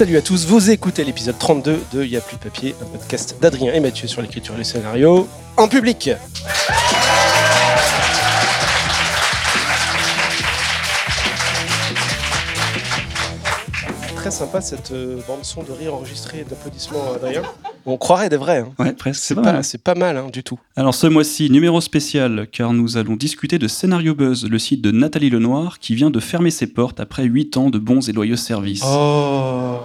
Salut à tous, vous écoutez l'épisode 32 de Y'a plus de papier, un podcast d'Adrien et Mathieu sur l'écriture et le scénario en public. Très sympa cette euh, bande son de rire enregistrée d'applaudissements Adrien. On croirait des vrais. hein. Ouais, presque. C'est pas, mal. c'est pas mal hein, du tout. Alors ce mois-ci, numéro spécial, car nous allons discuter de Scénario Buzz, le site de Nathalie Lenoir, qui vient de fermer ses portes après 8 ans de bons et loyaux services. Oh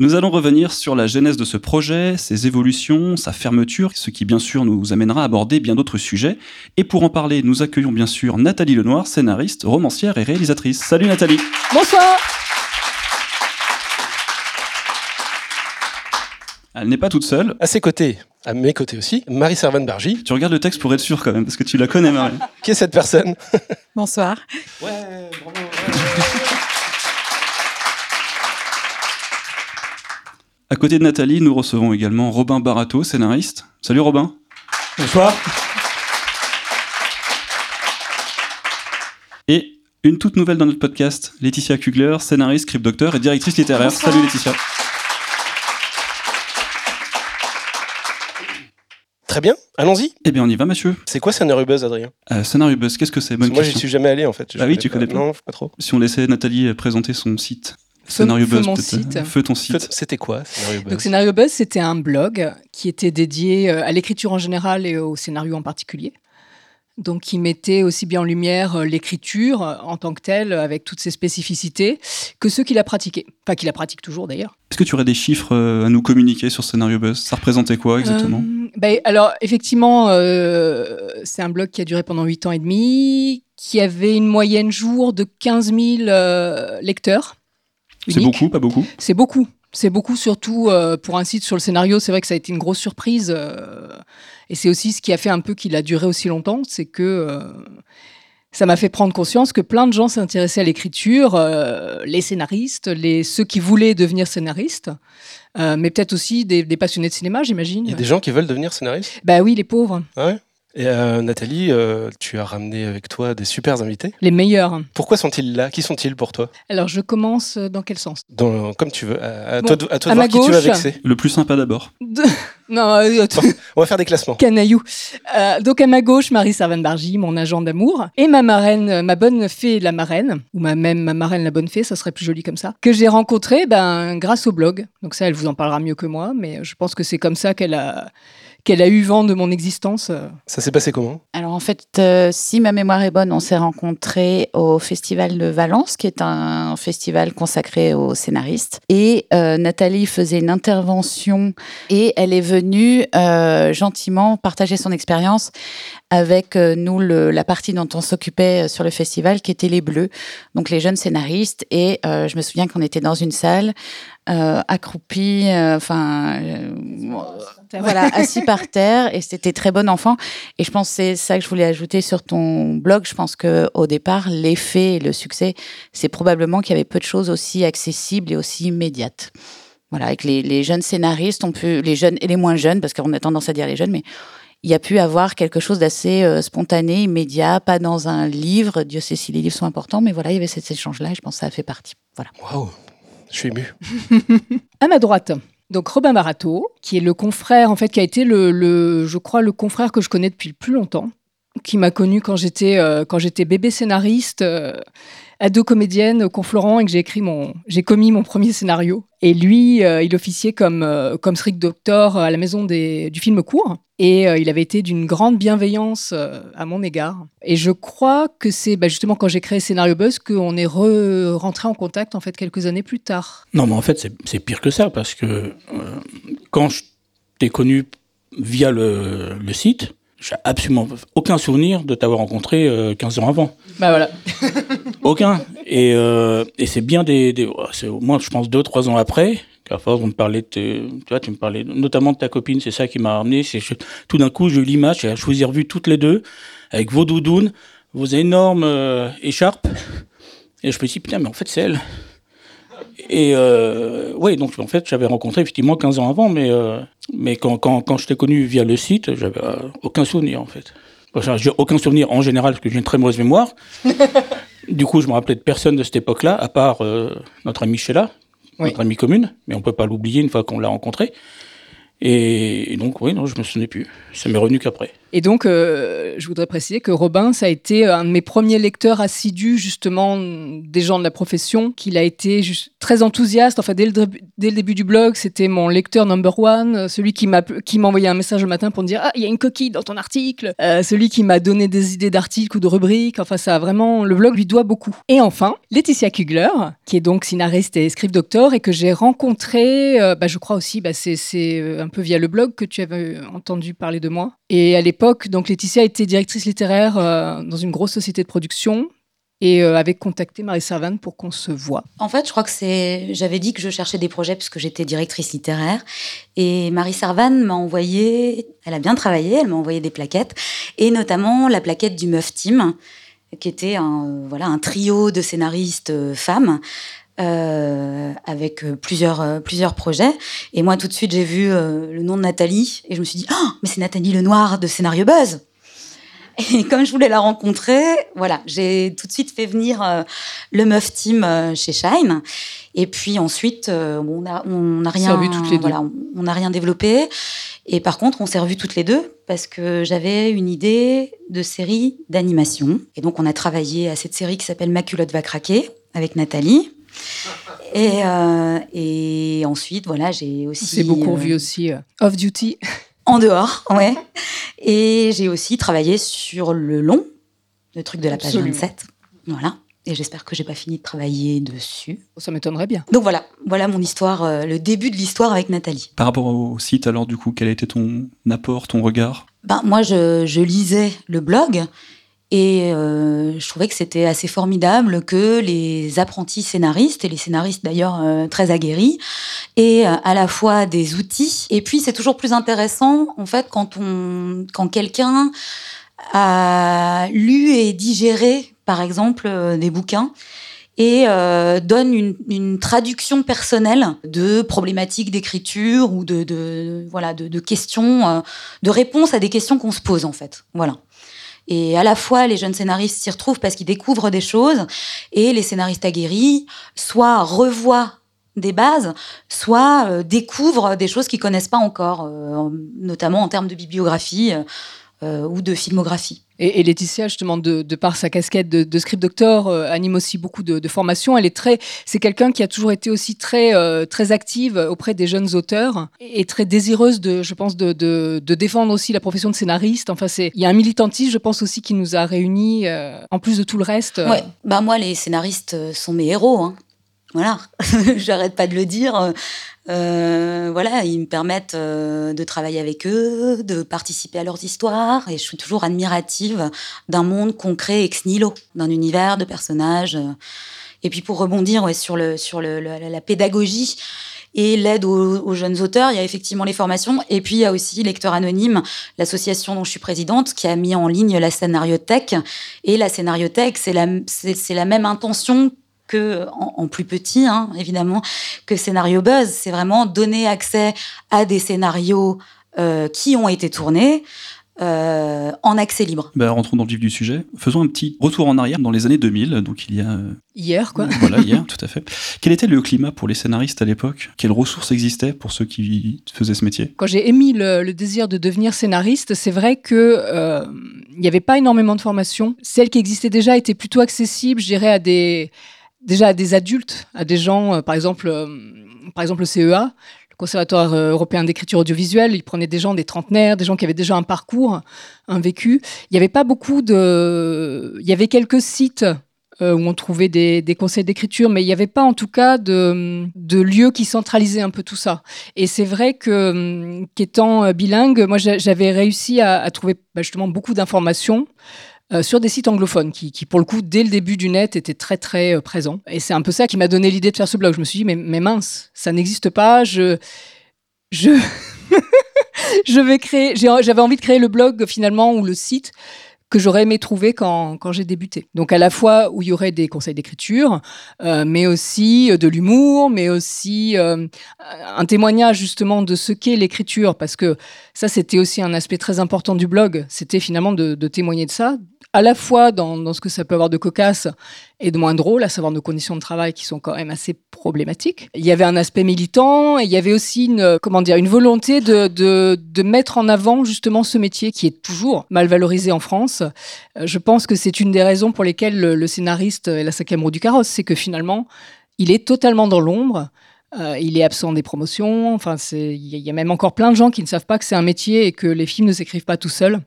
Nous allons revenir sur la genèse de ce projet, ses évolutions, sa fermeture, ce qui bien sûr nous amènera à aborder bien d'autres sujets. Et pour en parler, nous accueillons bien sûr Nathalie Lenoir, scénariste, romancière et réalisatrice. Salut Nathalie Bonsoir Elle n'est pas toute seule. À ses côtés, à mes côtés aussi, Marie Servan Bargy. Tu regardes le texte pour être sûr quand même, parce que tu la connais Marie. Qui est cette personne? Bonsoir. Ouais, bravo. À côté de Nathalie, nous recevons également Robin Barato, scénariste. Salut Robin Bonsoir. Et une toute nouvelle dans notre podcast, Laetitia Kugler, scénariste, script docteur et directrice littéraire. Bonsoir. Salut Laetitia. Très bien, allons-y. Eh bien on y va Mathieu. C'est quoi Scénario Buzz, Adrien? Euh, scénario Buzz, qu'est-ce que c'est? Moi, j'y suis jamais allé en fait. Ah oui, tu connais pas. Non, pas trop. Si on laissait Nathalie présenter son site. Feu- Scénario feu Buzz, mon site. Feu ton site. C'était quoi Scénario Buzz Donc Scénario Buzz, c'était un blog qui était dédié euh, à l'écriture en général et au scénario en particulier. Donc qui mettait aussi bien en lumière euh, l'écriture euh, en tant que telle, avec toutes ses spécificités, que ceux qui la pratiquaient. Enfin, qui la pratiquent toujours d'ailleurs. Est-ce que tu aurais des chiffres à nous communiquer sur Scénario Buzz? Ça représentait quoi exactement? Euh, ben, Alors, effectivement, euh, c'est un blog qui a duré pendant 8 ans et demi, qui avait une moyenne jour de 15 000 euh, lecteurs. C'est beaucoup, pas beaucoup? C'est beaucoup. C'est beaucoup, surtout euh, pour un site sur le scénario. C'est vrai que ça a été une grosse surprise. euh, et c'est aussi ce qui a fait un peu qu'il a duré aussi longtemps. C'est que euh, ça m'a fait prendre conscience que plein de gens s'intéressaient à l'écriture, euh, les scénaristes, les, ceux qui voulaient devenir scénaristes, euh, mais peut-être aussi des, des passionnés de cinéma, j'imagine. Il y a des gens qui veulent devenir scénaristes? Bah oui, les pauvres, Ah ouais? Et euh, Nathalie, euh, tu as ramené avec toi des super invités. les meilleurs. Pourquoi sont-ils là? Qui sont-ils pour toi? Alors, je commence euh, dans quel sens? Dans- Comme tu veux. À, à Bon, toi de, à toi à de ma voir qui tu vas vexer. Le plus sympa d'abord. De- Non, euh, On va faire des classements. Canaillou. Euh, donc à ma gauche, Marie Servan-Bargy, mon agent d'amour, et ma marraine, ma bonne fée la marraine, ou ma, même ma marraine la bonne fée, ça serait plus joli comme ça, que j'ai rencontrée ben, grâce au blog. Donc ça, elle vous en parlera mieux que moi, mais je pense que c'est comme ça qu'elle a, qu'elle a eu vent de mon existence. euh. Ça s'est passé comment? Alors en fait, euh, si ma mémoire est bonne, on s'est rencontrés au Festival de Valence, qui est un festival consacré aux scénaristes. Et euh, Nathalie faisait une intervention et elle est venue euh, gentiment partager son expérience avec euh, nous, le- la partie dont on s'occupait sur le festival, qui était les Bleus, donc les jeunes scénaristes. Et euh, je me souviens qu'on était dans une salle euh, accroupis, euh, enfin... voilà, assis par terre et c'était très bon enfant. Et je pense que c'est ça que je voulais ajouter sur ton blog. Je pense que au départ, l'effet et le succès, c'est probablement qu'il y avait peu de choses aussi accessibles et aussi immédiates. Voilà, avec les, les jeunes scénaristes, on peut, les jeunes et les moins jeunes, parce qu'on a tendance à dire les jeunes, mais il y a pu avoir quelque chose d'assez euh, spontané, immédiat, pas dans un livre. Dieu sait si les livres sont importants, mais voilà, il y avait cet échange-là et je pense que ça a fait partie. Voilà. Waouh Je suis ému. À ma droite, donc Robin Barato, qui est le confrère, en fait, qui a été le, le- je crois, le confrère que je connais depuis le plus longtemps, qui m'a connu quand j'étais euh, quand j'étais bébé scénariste, euh, ado comédienne au Conflorent et que j'ai écrit mon, j'ai commis mon premier scénario. Et lui, euh, il officiait comme euh, comme strict doctor à la maison des, du film court. Et euh, il avait été d'une grande bienveillance euh, à mon égard. Et je crois que c'est bah, justement quand j'ai créé Scénario Buzz qu'on est re- rentré en contact en fait quelques années plus tard. Non, mais en fait, c'est- pire que ça, parce que quand je t'ai connu via le, le site, j'ai absolument aucun souvenir de t'avoir rencontré euh, 15 ans avant. Bah voilà. Aucun. Et, euh, et c'est bien des, des c'est au moins, je pense, deux ou trois ans après, qu'à force, on me parlait de, tu vois, tu me parlais notamment de ta copine, c'est ça qui m'a ramené. C'est tout d'un coup, j'ai eu l'image, je vous ai revu toutes les deux, avec vos doudounes, vos énormes euh, écharpes. Et je me suis dit, putain, mais en fait, c'est elle. Et euh, oui, donc en fait, j'avais rencontré effectivement 15 ans avant, mais, euh, mais quand, quand, quand je t'ai connu via le site, j'avais euh, aucun souvenir en fait. Enfin, j'ai aucun souvenir en général parce que j'ai une très mauvaise mémoire. du coup, je me rappelais de personne de cette époque-là, à part euh, notre amie Sheila, Oui. notre amie commune, mais on peut pas l'oublier une fois qu'on l'a rencontré. Et, et donc, oui, non, je me souvenais plus. Ça m'est revenu qu'après. Et donc, euh, je voudrais préciser que Robin, ça a été un de mes premiers lecteurs assidus, justement, des gens de la profession, qu'il a été très enthousiaste. Enfin, dès le, début du blog, c'était mon lecteur number one, euh, celui qui m'a envoyé un message le matin pour me dire Ah, il y a une coquille dans ton article, Euh, celui qui m'a donné des idées d'articles ou de rubriques. Enfin, ça a vraiment. Le blog lui doit beaucoup. Et enfin, Laetitia Kugler, qui est donc scénariste et script doctor, et que j'ai rencontré, euh, bah, je crois aussi, bah, c'est euh, un peu via le blog que tu avais entendu parler de moi. Et à donc Laetitia était directrice littéraire euh, dans une grosse société de production et euh, avait contacté Marie Servan pour qu'on se voit. En fait, je crois que c'est. J'avais dit que je cherchais des projets puisque j'étais directrice littéraire. Et Marie Servan m'a envoyé. Elle a bien travaillé, elle m'a envoyé des plaquettes. Et notamment la plaquette du Meuf Team, qui était un, voilà, un trio de scénaristes euh, femmes. Euh, avec euh, plusieurs, euh, plusieurs projets. Et moi, tout de suite, j'ai vu le nom de Nathalie et je me suis dit, oh, mais c'est Nathalie Lenoir de Scénario Buzz. Et comme je voulais la rencontrer, voilà, j'ai tout de suite fait venir euh, le Meuf Team euh, chez Shine. Et puis ensuite, euh, on n'a on a rien, s'est revus toutes les deux. voilà, on- on n'a rien développé. Et par contre, on s'est revus toutes les deux parce que j'avais une idée de série d'animation. Et donc, on a travaillé à cette série qui s'appelle Ma culotte va craquer avec Nathalie. Et, euh, et ensuite, voilà, j'ai aussi. C'est beaucoup euh, revu aussi. euh, Off Duty. en dehors, ouais. Et j'ai aussi travaillé sur le long, le truc de la page Absolument. 27. Voilà. Et j'espère que j'ai pas fini de travailler dessus. Ça m'étonnerait bien. Donc voilà, voilà mon histoire, euh, le début de l'histoire avec Nathalie. Par rapport au site, alors du coup, quel a été ton apport, ton regard? Ben, moi, je, je lisais le blog et euh, je trouvais que c'était assez formidable que les apprentis scénaristes, et les scénaristes d'ailleurs euh, très aguerris, aient euh, à la fois des outils. Et puis, c'est toujours plus intéressant, en fait, quand, on, quand quelqu'un a lu et digéré, par exemple, euh, des bouquins et euh, donne une, une traduction personnelle de problématiques d'écriture ou de, de voilà de, de questions, euh, de réponses à des questions qu'on se pose en fait. Voilà. Et à la fois, les jeunes scénaristes s'y retrouvent parce qu'ils découvrent des choses, et les scénaristes aguerris soit revoient des bases, soit euh, découvrent des choses qu'ils connaissent pas encore, euh, notamment en termes de bibliographie euh, ou de filmographie. Et, et Laetitia, justement, de, de par sa casquette de, de script doctor, euh, anime aussi beaucoup de, de formations. Elle est très, c'est quelqu'un qui a toujours été aussi très, euh, très active auprès des jeunes auteurs et, et très désireuse de, je pense, de, défendre aussi la profession de scénariste. Enfin, c'est, il y a un militantisme, je pense aussi, qui nous a réunis euh, en plus de tout le reste. euh, Ouais, bah moi les scénaristes sont mes héros. Hein. Voilà, j'arrête pas de le dire. Euh, voilà, ils me permettent euh, de travailler avec eux, de participer à leurs histoires, et je suis toujours admirative d'un monde concret ex nihilo, d'un univers de personnages. euh. Et puis pour rebondir sur la pédagogie et l'aide aux, jeunes auteurs, il y a effectivement les formations, et puis il y a aussi Lecteur Anonyme, l'association dont je suis présidente, qui a mis en ligne la scénariothèque. Et la scénariothèque, c'est la même intention que, en, en plus petit, hein, évidemment, que Scénario Buzz. C'est vraiment donner accès à des scénarios euh, qui ont été tournés euh, en accès libre. bah, Rentrons dans le vif du sujet. Faisons un petit retour en arrière dans les années 2000, donc il y a... euh, Hier, quoi. voilà, hier, tout à fait. Quel était le climat pour les scénaristes à l'époque? Quelles ressources existaient pour ceux qui faisaient ce métier? Quand j'ai émis le, le désir de devenir scénariste, c'est vrai que euh, il n'y avait pas énormément de formations. Celles qui existaient déjà étaient plutôt accessibles, je dirais, à des déjà à des adultes, à des gens, euh, par exemple, euh, par exemple le CEA, le Conservatoire euh, européen d'écriture audiovisuelle, ils prenaient des gens des trentenaires, des gens qui avaient déjà un parcours, un vécu. Il n'y avait pas beaucoup de, il y avait quelques sites où on trouvait des, des conseils d'écriture, mais il n'y avait pas en tout cas de, de lieux qui centralisaient un peu tout ça. Et c'est vrai qu'étant bilingue, moi j'a- j'avais réussi à, à trouver bah, justement beaucoup d'informations euh, sur des sites anglophones qui, pour le coup, dès le début du net, étaient très très euh, présents. Et c'est un peu ça qui m'a donné l'idée de faire ce blog. Je me suis dit, mais, mince, ça n'existe pas. Je, je, je vais créer. J'avais envie de créer le blog finalement ou le site que j'aurais aimé trouver quand, quand j'ai débuté. Donc à la fois où il y aurait des conseils d'écriture, euh, mais aussi de l'humour, mais aussi un témoignage justement de ce qu'est l'écriture, parce que ça c'était aussi un aspect très important du blog, c'était finalement de témoigner de ça, à la fois dans, ce que ça peut avoir de cocasse et de moins drôle, à savoir nos conditions de travail qui sont quand même assez problématiques. Il y avait un aspect militant et il y avait aussi une, comment dire, une volonté de, mettre en avant justement ce métier qui est toujours mal valorisé en France. Euh, je pense que c'est une des raisons pour lesquelles le, le scénariste est la cinquième roue du carrosse, c'est que finalement, il est totalement dans l'ombre. Euh, il est absent des promotions. Enfin, il y a même encore plein de gens qui ne savent pas que c'est un métier et que les films ne s'écrivent pas tout seuls.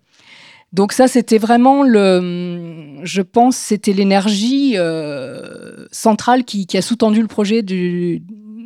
Donc ça, c'était vraiment le, je pense, c'était l'énergie euh, centrale qui, qui, a sous-tendu le projet du,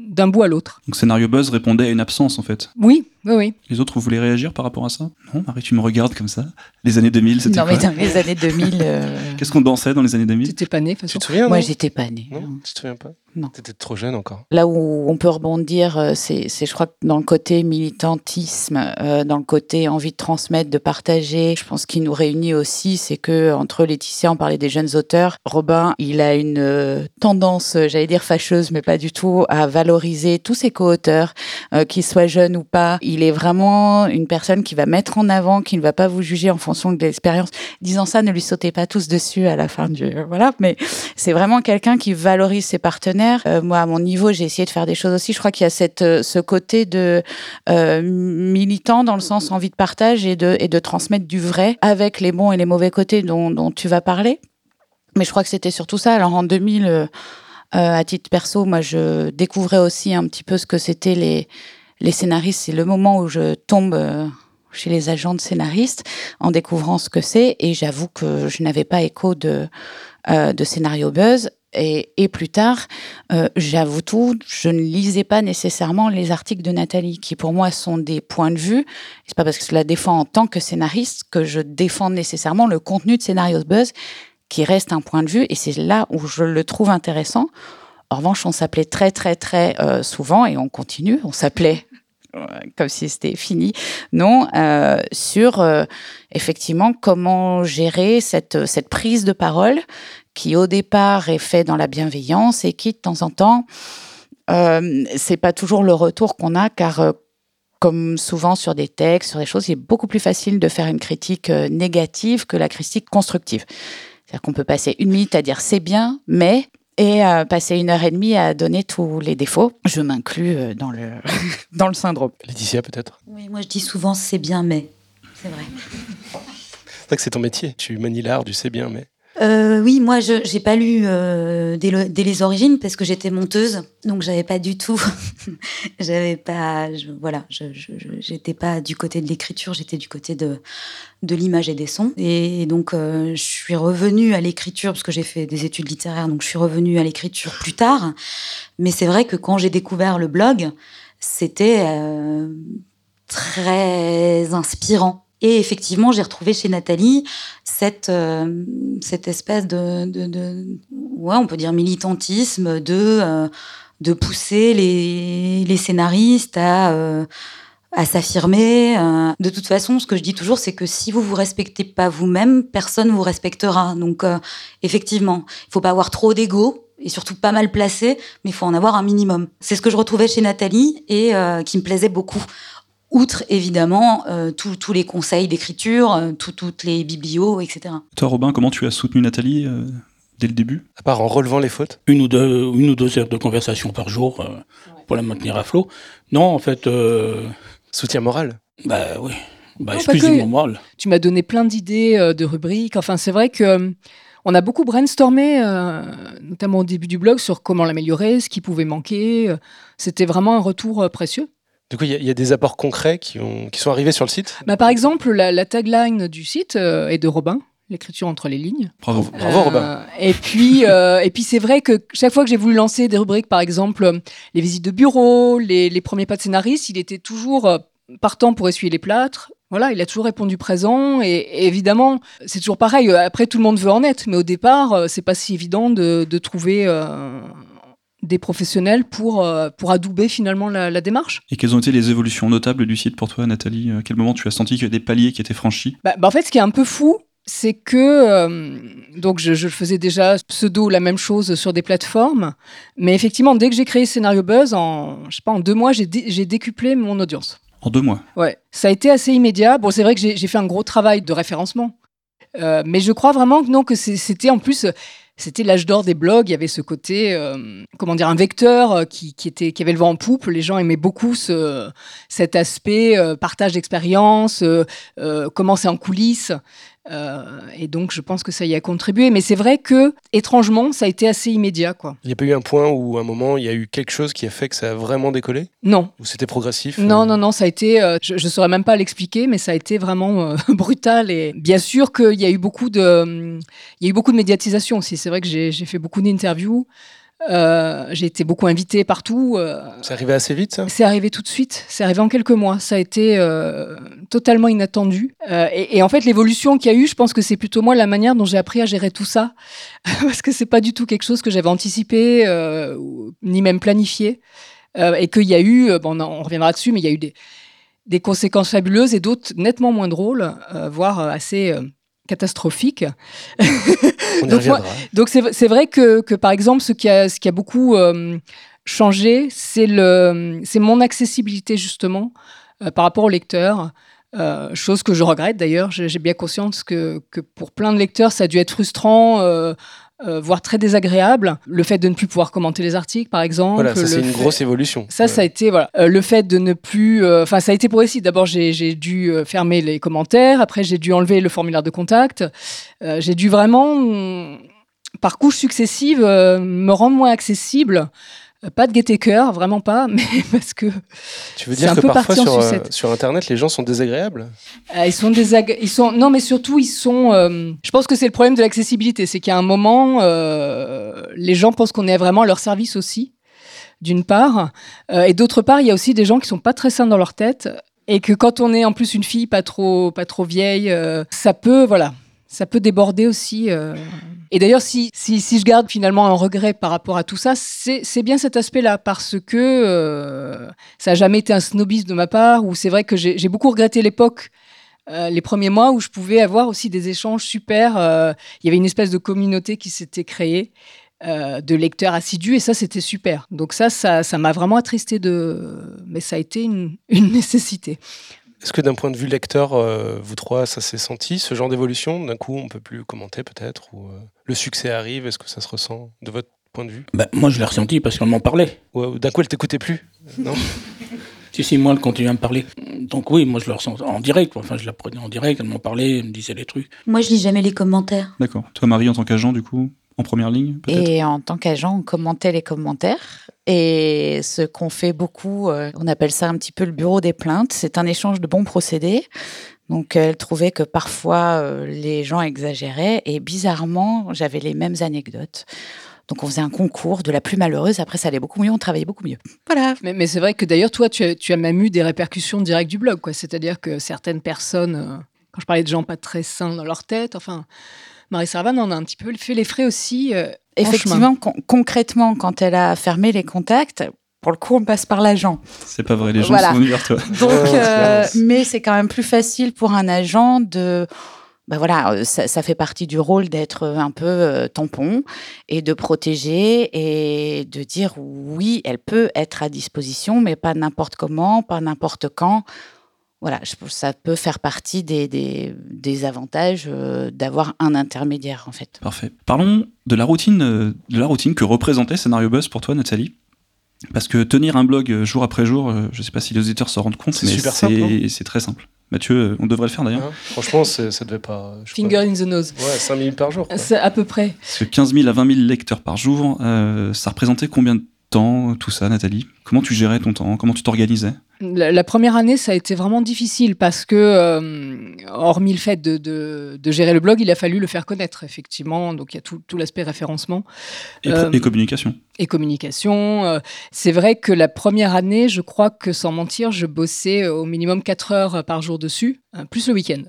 d'un bout à l'autre. Donc Scénario Buzz répondait à une absence en fait. Oui, oui, oui. Les autres, vous voulez réagir par rapport à ça? Non, Marie, tu me regardes comme ça. Les années 2000, c'était Non, quoi? mais dans les années 2000. euh, Qu'est-ce qu'on dansait dans les années 2000 T'étais pas né, de toute Tu façon. te souviens Moi, j'étais pas née. Non, tu te souviens pas? Non. T'étais trop jeune encore. Là où on peut rebondir, euh, c'est, je crois, que dans le côté militantisme, euh, dans le côté envie de transmettre, de partager. Je pense qu'il nous réunit aussi, c'est que entre Laetitia, on parlait des jeunes auteurs. Robin, il a une euh, tendance, j'allais dire fâcheuse, mais pas du tout, à valoriser tous ses co-auteurs, euh, qu'ils soient jeunes ou pas. Il est vraiment une personne qui va mettre en avant, qui ne va pas vous juger en fonction de l'expérience. Disant ça, ne lui sautez pas tous dessus à la fin du, voilà. Mais c'est vraiment quelqu'un qui valorise ses partenaires. Euh, moi, à mon niveau, j'ai essayé de faire des choses aussi. Je crois qu'il y a cette, euh, ce côté de euh, militant dans le sens envie de partage et de, et de transmettre du vrai avec les bons et les mauvais côtés dont, tu vas parler. Mais je crois que c'était surtout ça. Alors en 2000, euh, euh, à titre perso, moi, je découvrais aussi un petit peu ce que c'était les, les scénaristes. C'est le moment où je tombe euh, chez les agents de scénaristes en découvrant ce que c'est. Et j'avoue que je n'avais pas écho de, euh, de scénario buzz. Et, et plus tard, euh, j'avoue tout, je ne lisais pas nécessairement les articles de Nathalie, qui pour moi sont des points de vue. C'est pas parce que je la défends en tant que scénariste que je défends nécessairement le contenu de Scénario Buzz, qui reste un point de vue, et c'est là où je le trouve intéressant. En revanche, on s'appelait très très très euh, souvent, et on continue, on s'appelait comme si c'était fini, non, euh, sur euh, effectivement comment gérer cette, cette prise de parole qui au départ est fait dans la bienveillance et qui de temps en temps, euh, c'est pas toujours le retour qu'on a car comme souvent sur des textes, sur des choses, il est beaucoup plus facile de faire une critique négative que la critique constructive. C'est-à-dire qu'on peut passer une minute à dire c'est bien, mais et euh, passer une heure et demie à donner tous les défauts. Je m'inclus euh, dans le dans le syndrome. Laetitia, peut-être? Oui, moi je dis souvent c'est bien, mais. C'est vrai. C'est vrai que c'est ton métier. Tu manies l'art, tu sais bien, mais. Euh, oui, moi, je j'ai pas lu euh, dès, le- dès les origines parce que j'étais monteuse, donc j'avais pas du tout, j'avais pas, je- voilà, j'étais pas du côté de l'écriture, j'étais du côté de de l'image et des sons. Et donc, euh, je suis revenue à l'écriture parce que j'ai fait des études littéraires, donc je suis revenue à l'écriture plus tard. Mais c'est vrai que quand j'ai découvert le blog, c'était très inspirant. Et effectivement, j'ai retrouvé chez Nathalie cette, euh, cette espèce de, ouais, on peut dire militantisme, de, euh, de pousser les, les scénaristes à, euh, à s'affirmer. De toute façon, ce que je dis toujours, c'est que si vous vous respectez pas vous-même, personne vous respectera. Donc, effectivement, il faut pas avoir trop d'ego et surtout pas mal placé, mais il faut en avoir un minimum. C'est ce que je retrouvais chez Nathalie et qui me plaisait beaucoup. Outre, évidemment, euh, tous les conseils d'écriture, euh, tout- toutes les biblios, etc. Toi, Robin, comment tu as soutenu Nathalie euh, dès le début? À part en relevant les fautes? une ou deux, une ou deux heures de conversation par jour euh, pour la maintenir à flot. Non, en fait, euh, Soutien moral? bah oui. Bah, Non, que. moi. Tu m'as donné plein d'idées euh, de rubriques. Enfin, c'est vrai que on a beaucoup brainstormé, euh, notamment au début du blog, sur comment l'améliorer, ce qui pouvait manquer. C'était vraiment un retour euh, précieux. Du coup, il y, a- il y a des apports concrets qui, ont, qui sont arrivés sur le site? Bah, par exemple, la, la tagline du site euh, est de Robin, l'écriture entre les lignes. Bravo. Bravo, Euh, Robin. Et puis, euh, et puis c'est vrai que chaque fois que j'ai voulu lancer des rubriques, par exemple, les visites de bureau, les, les premiers pas de scénariste, il était toujours partant pour essuyer les plâtres. Voilà, il a toujours répondu présent. Et, et évidemment, c'est toujours pareil. Après, tout le monde veut en être, mais au départ, c'est pas si évident de, de trouver des professionnels pour, euh, pour adouber finalement la, la démarche. Et quelles ont été les évolutions notables du site pour toi, Nathalie À quel moment tu as senti qu'il y a des paliers qui étaient franchis? Bah, bah, en fait, ce qui est un peu fou, c'est que euh, donc je, je faisais déjà pseudo la même chose sur des plateformes, mais effectivement, dès que j'ai créé Scénario Buzz, en je sais pas en deux mois, j'ai dé- j'ai décuplé mon audience. En deux mois? Ouais, ça a été assez immédiat. Bon, c'est vrai que j'ai j'ai fait un gros travail de référencement. Euh, mais je crois vraiment que non, que c'était en plus c'était l'âge d'or des blogs. Il y avait ce côté, euh, comment dire, un vecteur euh, qui, qui, était, qui avait le vent en poupe. Les gens aimaient beaucoup ce, cet aspect euh, partage d'expérience, commencer en coulisses. Euh, et donc, je pense que ça y a contribué. Mais c'est vrai que, étrangement, ça a été assez immédiat. Quoi. Il n'y a pas eu un point où, à un moment, il y a eu quelque chose qui a fait que ça a vraiment décollé? Non. Ou c'était progressif Non, non, non, ça a été. je ne saurais même pas l'expliquer, mais ça a été vraiment brutal. Et bien sûr qu'il y a eu beaucoup de, il y a eu beaucoup de médiatisation aussi. C'est vrai que j'ai fait beaucoup d'interviews. Euh, j'ai été beaucoup invitée partout. Euh, c'est arrivé assez vite, ça? C'est arrivé tout de suite. C'est arrivé en quelques mois. Ça a été euh, totalement inattendu. Et, et, en fait, l'évolution qu'il y a eu, je pense que c'est plutôt moi la manière dont j'ai appris à gérer tout ça, parce que c'est pas du tout quelque chose que j'avais anticipé ni même planifié, et qu'il y a eu, bon, on reviendra dessus, mais il y a eu des, des conséquences fabuleuses et d'autres nettement moins drôles, voire assez catastrophique. donc, c'est vrai que, que, par exemple, ce qui a, ce qui a beaucoup euh, changé, c'est mon accessibilité justement euh, par rapport au lecteur. Euh, chose que je regrette d'ailleurs, j'ai bien conscience que, que, pour plein de lecteurs, ça a dû être frustrant euh, voire très désagréable. Le fait de ne plus pouvoir commenter les articles, par exemple. Voilà, ça c'est une grosse évolution. Ça, ça a été voilà. Euh, le fait de ne plus, euh, enfin, ça a été pour ici. D'abord, j'ai dû fermer les commentaires. Après, j'ai dû enlever le formulaire de contact. j'ai dû vraiment, par couches successives, me rendre moins accessible. Pas de gaieté cœur, vraiment pas, mais parce que. Tu veux dire que parfois sur, euh, sur, Internet, les gens sont désagréables? Euh, Ils sont désagréables. Ils sont non, mais surtout ils sont. Euh, je pense que c'est le problème de l'accessibilité, c'est qu'à un moment, les gens pensent qu'on est vraiment à leur service aussi, d'une part, et d'autre part, il y a aussi des gens qui sont pas très sains dans leur tête et que quand on est en plus une fille pas trop pas trop vieille, ça peut voilà ça peut déborder aussi. Euh. Et d'ailleurs, si, je garde finalement un regret par rapport à tout ça, c'est bien cet aspect-là, parce que euh, ça n'a jamais été un snobisme de ma part, ou c'est vrai que j'ai beaucoup regretté l'époque, euh, les premiers mois, où je pouvais avoir aussi des échanges super. Il y avait une espèce de communauté qui s'était créée. de lecteurs assidus et ça c'était super donc ça ça m'a vraiment attristé de mais ça a été une nécessité est-ce que d'un point de vue lecteur, euh, vous trois, ça s'est senti, ce genre d'évolution D'un coup, on peut plus commenter peut-être Ou euh, le succès arrive Est-ce que ça se ressent de votre point de vue? Bah, Moi, je l'ai ressenti parce qu'on m'en parlait. d'un coup, elle t'écoutait plus Non? Si, si, moi, elle continuait à me parler. Donc oui, moi, je le ressens en direct. Enfin, je la prenais en direct, elle m'en parlait, elle me disait des trucs. Moi, je lis jamais les commentaires. D'accord. Toi, Marie, en tant qu'agent, du coup? En première ligne Et en tant qu'agent, on commentait les commentaires. Et ce qu'on fait beaucoup, euh, on appelle ça un petit peu le bureau des plaintes, c'est un échange de bons procédés. Donc elle trouvait que parfois euh, les gens exagéraient et bizarrement, j'avais les mêmes anecdotes. Donc on faisait un concours de la plus malheureuse. Après, ça allait beaucoup mieux, on travaillait beaucoup mieux. Voilà. Mais, c'est vrai que d'ailleurs, toi, tu as, même eu des répercussions directes du blog. C'est-à-dire que certaines personnes, euh, quand je parlais de gens pas très sains dans leur tête, enfin, Marie Servan en a un petit peu fait les frais aussi. Euh, Effectivement, concrètement, quand elle a fermé les contacts, pour le coup, on passe par l'agent. C'est pas vrai, les gens sont venus vers toi. Donc, euh, mais c'est quand même plus facile pour un agent de. Ben voilà, euh, ça, fait partie du rôle d'être un peu tampon et de protéger et de dire oui, elle peut être à disposition, mais pas n'importe comment, pas n'importe quand voilà, ça peut faire partie des, des, avantages euh, d'avoir un intermédiaire en fait. Parfait. Parlons de la routine, euh, de la routine que représentait Scénario Buzz pour toi, Nathalie. Parce que tenir un blog euh, jour après jour, je ne sais pas si les auditeurs se rendent compte, mais c'est très simple. Mathieu, on devrait le faire d'ailleurs. franchement, ça devait pas. Finger in the nose. Ouais, 5 000 par jour. C'est à peu près. Parce que 15 000 à 20 000 lecteurs par jour, ça représentait combien de temps, tout ça, Nathalie? Comment tu gérais ton temps? Comment tu t'organisais? La, première année, ça a été vraiment difficile parce que, euh, hormis le fait de, gérer le blog, il a fallu le faire connaître, effectivement. Donc, il y a tout, l'aspect référencement. Et, euh, communication. Et communication. Euh, c'est vrai que la première année, je crois que, sans mentir, je bossais au minimum 4 heures par jour dessus, plus le week-end.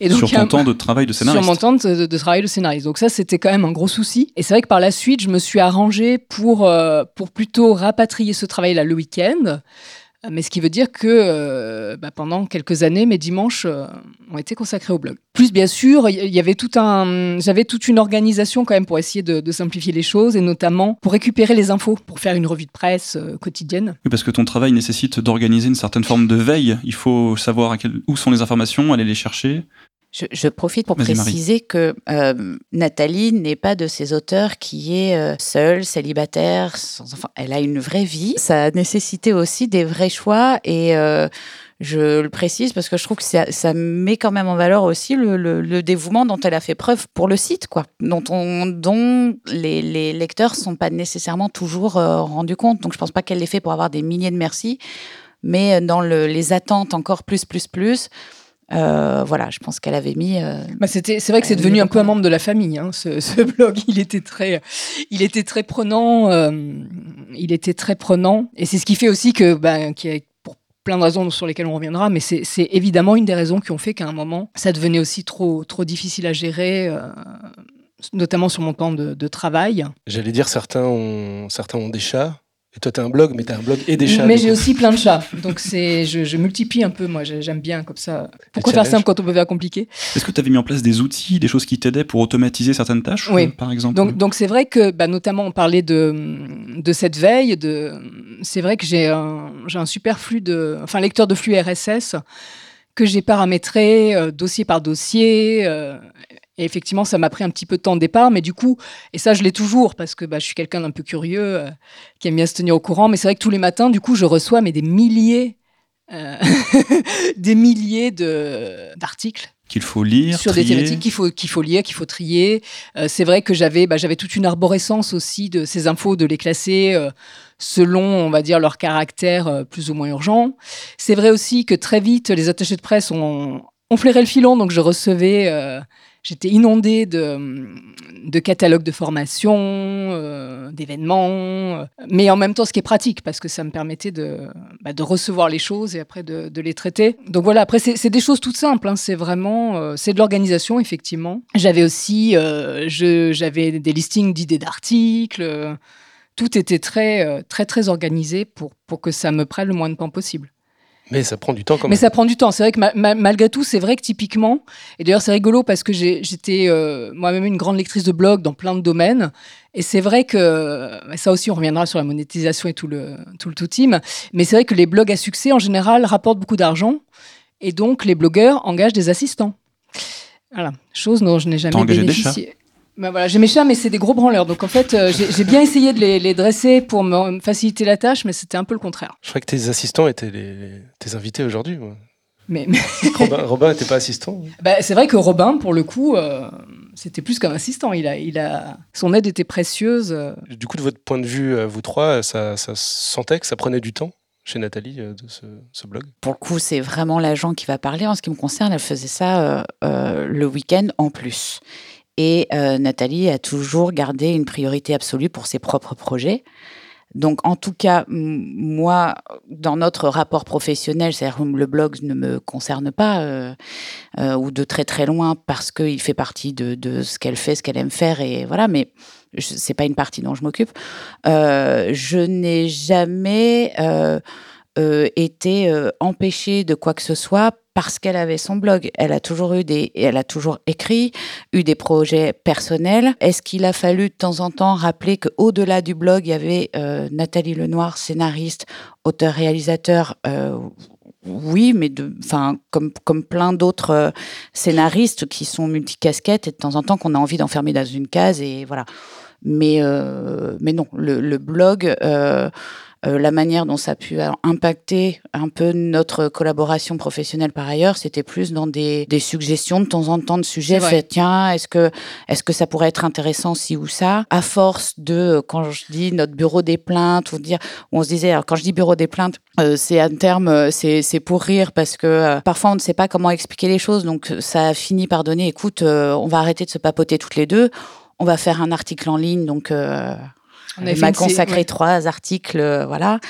Et donc, sur ton temps de travail de scénariste. Sur mon temps de, travail de scénariste. Donc ça, c'était quand même un gros souci. Et c'est vrai que par la suite, je me suis arrangé pour, pour plutôt rapatrier ce travail-là le week-end. Mais ce qui veut dire que euh, bah, pendant quelques années, mes dimanches euh, ont été consacrés au blog. Plus bien sûr, j'avais toute une organisation quand même pour essayer de, simplifier les choses et notamment pour récupérer les infos, pour faire une revue de presse euh, quotidienne. Parce que ton travail nécessite d'organiser une certaine forme de veille. Il faut savoir où sont les informations, aller les chercher Je, profite pour préciser que euh, Nathalie n'est pas de ces auteurs qui est euh, seule, célibataire, sans enfant. Elle a une vraie vie. Ça a nécessité aussi des vrais choix et euh, je le précise parce que je trouve que ça, met quand même en valeur aussi le, dévouement dont elle a fait preuve pour le site, quoi, dont, on, dont les, les lecteurs sont pas nécessairement toujours rendus compte. Donc je pense pas qu'elle l'ait fait pour avoir des milliers de merci, mais dans les attentes encore plus, plus, plus euh, voilà, je pense qu'elle avait mis. Euh, bah c'était, c'est vrai que c'est devenu un peu un membre de la famille. Hein, ce, blog, il était très, il était très prenant. Euh, il était très prenant, et c'est ce qui fait aussi que, bah, qui est pour plein de raisons sur lesquelles on reviendra, mais c'est, évidemment une des raisons qui ont fait qu'à un moment, ça devenait aussi trop, trop difficile à gérer. notamment sur mon temps de, de travail. J'allais dire certains ont, certains ont des chats, et toi, tu as un blog, mais tu as un blog et des chats. Mais j'ai aussi plein de chats. Donc, c'est, je, multiplie un peu, moi. J'aime bien comme ça. Pourquoi faire simple quand on peut faire compliqué? Est-ce que tu avais mis en place des outils, des choses qui t'aidaient pour automatiser certaines tâches, oui. par exemple? Donc, donc c'est vrai que, bah, notamment, on parlait de, de cette veille. De, c'est vrai que j'ai un, j'ai un super flux de. Enfin, lecteur de flux RSS que j'ai paramétré euh, dossier par dossier. Euh, et effectivement, ça m'a pris un petit peu de temps de départ, mais du coup, et ça, je l'ai toujours parce que bah, je suis quelqu'un d'un peu curieux, euh, qui aime bien se tenir au courant. Mais c'est vrai que tous les matins, du coup, je reçois mais des milliers, euh, des milliers de d'articles qu'il faut lire sur des thématiques qu'il faut qu'il faut lire, qu'il faut trier. Euh, c'est vrai que j'avais bah, j'avais toute une arborescence aussi de ces infos, de les classer selon, on va dire, leur caractère plus ou moins urgent. C'est vrai aussi que très vite, les attachés de presse ont, ont flairé le filon, donc je recevais j'étais inondée de, catalogues de formation, euh, d'événements, euh, mais en même temps, ce qui est pratique, parce que ça me permettait de, bah, recevoir les choses et après de, les traiter. Donc voilà, après, c'est des choses toutes simples, hein. c'est vraiment, euh, c'est de l'organisation, effectivement. J'avais aussi, j'avais des listings d'idées d'articles, tout était très, très, très organisé pour que ça me prenne le moins de temps possible. Mais ça prend du temps quand même. Mais ça prend du temps. C'est vrai que malgré tout, c'est vrai que typiquement, et d'ailleurs c'est rigolo parce que j'étais euh, moi-même une grande lectrice de blog dans plein de domaines. Et c'est vrai que, ça aussi on reviendra sur la monétisation et tout le tout, le tout team, mais c'est vrai que les blogs à succès en général rapportent beaucoup d'argent. Et donc les blogueurs engagent des assistants. Voilà, chose dont je n'ai jamais bénéficié. Ben voilà, j'ai mes chats, mais c'est des gros branleurs. Donc en fait, euh, j'ai bien essayé de les, dresser pour me faciliter la tâche, mais c'était un peu le contraire. Je crois que tes assistants étaient tes invités aujourd'hui. Mais, Robin n'était pas assistant bah, C'est vrai que Robin, pour le coup, euh, c'était plus qu'un assistant. Il a, il a... Son aide était précieuse. Euh. Du coup, de votre point de vue, vous trois, ça, ça sentait que ça prenait du temps chez Nathalie de ce, blog? Pour le coup, c'est vraiment l'agent qui va parler. En ce qui me concerne, elle faisait ça le week-end en plus. Et euh, Nathalie a toujours gardé une priorité absolue pour ses propres projets. Donc, en tout cas, moi, dans notre rapport professionnel, c'est-à-dire le blog ne me concerne pas, euh, euh, ou de très très loin, parce qu'il fait partie de, ce qu'elle fait, ce qu'elle aime faire, et voilà, mais c'est pas une partie dont je m'occupe. je n'ai jamais été empêchée de quoi que ce soit parce qu'elle avait son blog. Elle a toujours eu des, elle a toujours écrit, eu des projets personnels. Est-ce qu'il a fallu de temps en temps rappeler qu'au-delà du blog, il y avait euh, Nathalie Lenoir, scénariste, auteur-réalisateur euh, oui, mais enfin, comme, comme plein d'autres euh, scénaristes qui sont multicasquettes et de temps en temps qu'on a envie d'enfermer dans une case et voilà. Mais, mais non, le blog, euh, la manière dont ça a pu impacter un peu notre collaboration professionnelle par ailleurs, c'était plus dans des, suggestions de temps en temps de sujets. Fait, tiens, est-ce que, est-ce que ça pourrait être intéressant si ou ça? À force de, quand je dis notre bureau des plaintes, ou dire, on se disait, alors quand je dis bureau des plaintes, euh, c'est un terme, euh, c'est, pour rire parce que parfois on ne sait pas comment expliquer les choses. Donc ça a fini par donner, écoute, on va arrêter de se papoter toutes les deux. On va faire un article en ligne, donc on m'a consacré trois articles, euh, voilà.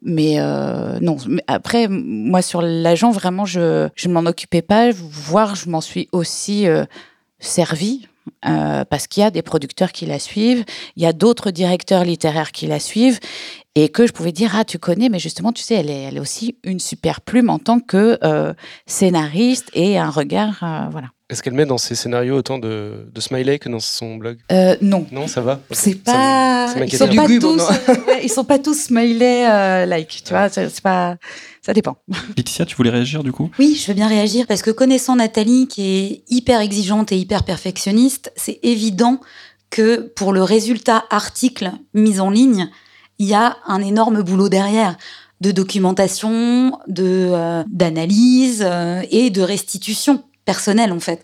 Mais euh, non. après, moi sur l'agent, vraiment, je je m'en occupais pas, voire je m'en suis aussi euh, servi. parce qu'il y a des producteurs qui la suivent, il y a d'autres directeurs littéraires qui la suivent, et que je pouvais dire ah tu connais mais justement tu sais elle est, elle est aussi une super plume en tant que euh, scénariste et un regard euh, voilà Est-ce qu'elle met dans ses scénarios autant de, de smiley que dans son blog? Euh, non. Non, ça va. C'est pas ça ils sont pas tous ouais, ils sont pas tous smiley euh, like tu vois c'est pas ça dépend. Laetitia, tu voulais réagir du coup? Oui, je veux bien réagir parce que connaissant Nathalie, qui est hyper exigeante et hyper perfectionniste, c'est évident que pour le résultat article mis en ligne, il y a un énorme boulot derrière de documentation, de euh, d'analyse euh, et de restitution personnelle en fait.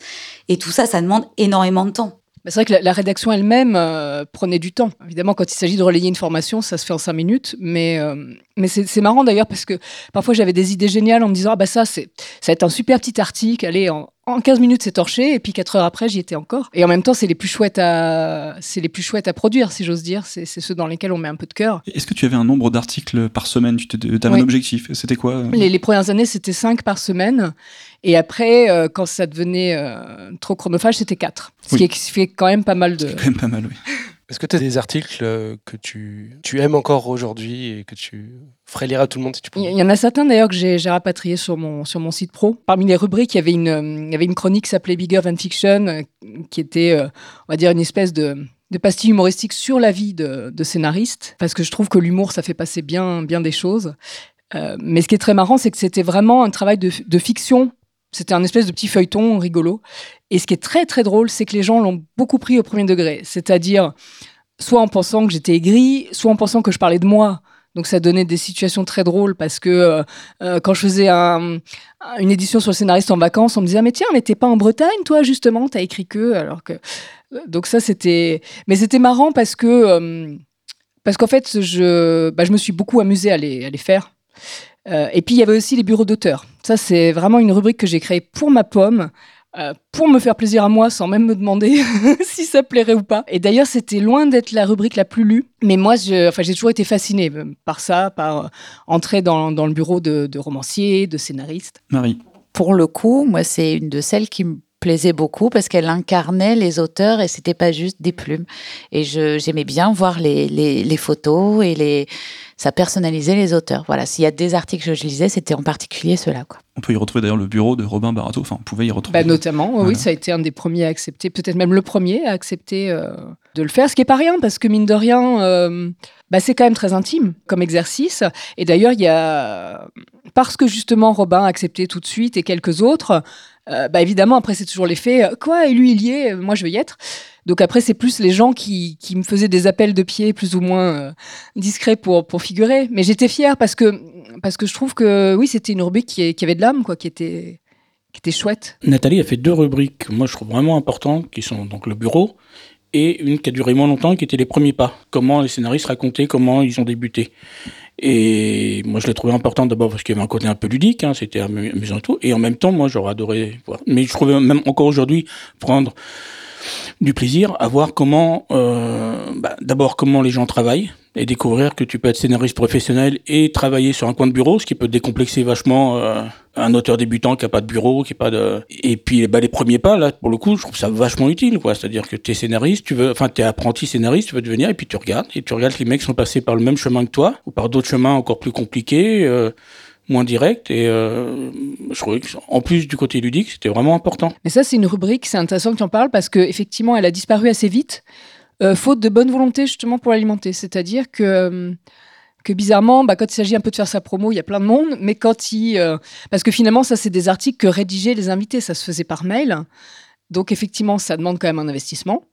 Et tout ça, ça demande énormément de temps. C'est vrai que la, la rédaction elle-même euh, prenait du temps. Évidemment, quand il s'agit de relayer une formation, ça se fait en cinq minutes. Mais, euh, mais c'est marrant d'ailleurs parce que parfois j'avais des idées géniales en me disant ah bah ça c'est ça va être un super petit article. Allez en, en 15 minutes c'est torché et puis 4 heures après j'y étais encore. Et en même temps c'est les plus chouettes à c'est les plus chouettes à produire si j'ose dire. C'est ceux dans lesquels on met un peu de cœur. Est-ce que tu avais un nombre d'articles par semaine? Tu avais Oui. un objectif C'était quoi? Les, les premières années, c'était 5 par semaine. Et après, euh, quand ça devenait euh, trop chronophage, c'était 4. Ce, Oui. qui fait quand même pas mal de... C'est quand même pas mal, oui. Est-ce que tu as des articles euh, que tu, tu aimes encore aujourd'hui et que tu ferais lire à tout le monde si tu Il y- pouvais? Il y en a certains d'ailleurs que j'ai rapatriés sur mon, sur mon site pro. Parmi les rubriques, il y avait une, il y avait une chronique qui s'appelait Bigger Than Fiction, qui était, on va dire, une espèce de, de pastille humoristique sur la vie de, de scénariste. Parce que je trouve que l'humour, ça fait passer bien, bien des choses. Euh, mais ce qui est très marrant, c'est que c'était vraiment un travail de, de fiction. C'était un espèce de petit feuilleton rigolo. Et ce qui est très très drôle, c'est que les gens l'ont beaucoup pris au premier degré. C'est-à-dire, soit en pensant que j'étais aigri, soit en pensant que je parlais de moi. Donc ça donnait des situations très drôles parce que euh, euh, quand je faisais un- une édition sur le scénariste en vacances, on me disait ah, mais tiens mais t'es pas en Bretagne toi justement? T'as écrit que alors que euh, donc ça c'était mais c'était marrant parce que parce qu'en fait je bah, je me suis beaucoup amusée à les à les faire Euh, et puis il y avait aussi les bureaux d'auteurs ça c'est vraiment une rubrique que j'ai créée pour ma pomme euh, pour me faire plaisir à moi sans même me demander si ça plairait ou pas. Et d'ailleurs, c'était loin d'être la rubrique la plus lue. Mais moi, je, enfin, j'ai toujours été fascinée euh, par ça, par euh, entrer dans, dans le bureau de, de romanciers, de scénaristes. Marie, pour le coup, moi, c'est une de celles qui me plaisait beaucoup parce qu'elle incarnait les auteurs et c'était pas juste des plumes. Et je- j'aimais bien voir les, les, les photos et les, ça personnalisait les auteurs. Voilà, s'il y a des articles que je lisais, c'était en particulier ceux-là. Quoi. on peut y retrouver d'ailleurs le bureau de Robin Barato. Enfin, on pouvait y retrouver. Bah, notamment, Voilà. oui, ça a été un des premiers à accepter, peut-être même le premier à accepter euh, de le faire, ce qui est pas rien parce que mine de rien, euh, bah, c'est quand même très intime comme exercice. Et d'ailleurs, il y a parce que justement Robin a accepté tout de suite et quelques autres, euh, bah, évidemment après c'est toujours l'effet euh, quoi et lui il y est, euh, moi je veux y être. Donc après c'est plus les gens qui, qui me faisaient des appels de pied plus ou moins euh, discrets pour pour figurer. Mais j'étais fière parce que parce que je trouve que oui c'était une rubrique qui, avait de l'âme quoi, qui était qui était chouette. Nathalie a fait deux rubriques, moi je trouve vraiment importantes, qui sont donc le bureau, et une qui a duré moins longtemps, qui était les premiers pas. Comment les scénaristes racontaient comment ils ont débuté. Et moi je l'ai trouvé important d'abord parce qu'il y avait un côté un peu ludique, hein, c'était amu- amusant et tout. Et en même temps, moi j'aurais adoré voir. Mais je trouvais même encore aujourd'hui prendre du plaisir à voir comment, euh, bah, d'abord comment les gens travaillent et découvrir que tu peux être scénariste professionnel et travailler sur un coin de bureau, ce qui peut décomplexer vachement euh, un auteur débutant qui a pas de bureau, qui a pas de. Et puis bah, les premiers pas là, pour le coup, je trouve ça vachement utile, quoi. C'est-à-dire que t'es scénariste, tu veux, enfin t'es apprenti scénariste, tu veux devenir et puis tu regardes et tu regardes que les mecs sont passés par le même chemin que toi ou par d'autres chemins encore plus compliqués. euh, moins directs et euh, je trouvais que en plus du côté ludique c'était vraiment important Mais ça, c'est une rubrique, c'est intéressant que tu en parles parce qu'effectivement, elle a disparu assez vite, euh, faute de bonne volonté justement pour l'alimenter. C'est-à-dire que, euh, que bizarrement, bah, quand il s'agit un peu de faire sa promo, il y a plein de monde, mais quand il. parce que finalement, ça, c'est des articles que rédigeaient les invités, ça se faisait par mail. Donc effectivement, ça demande quand même un investissement.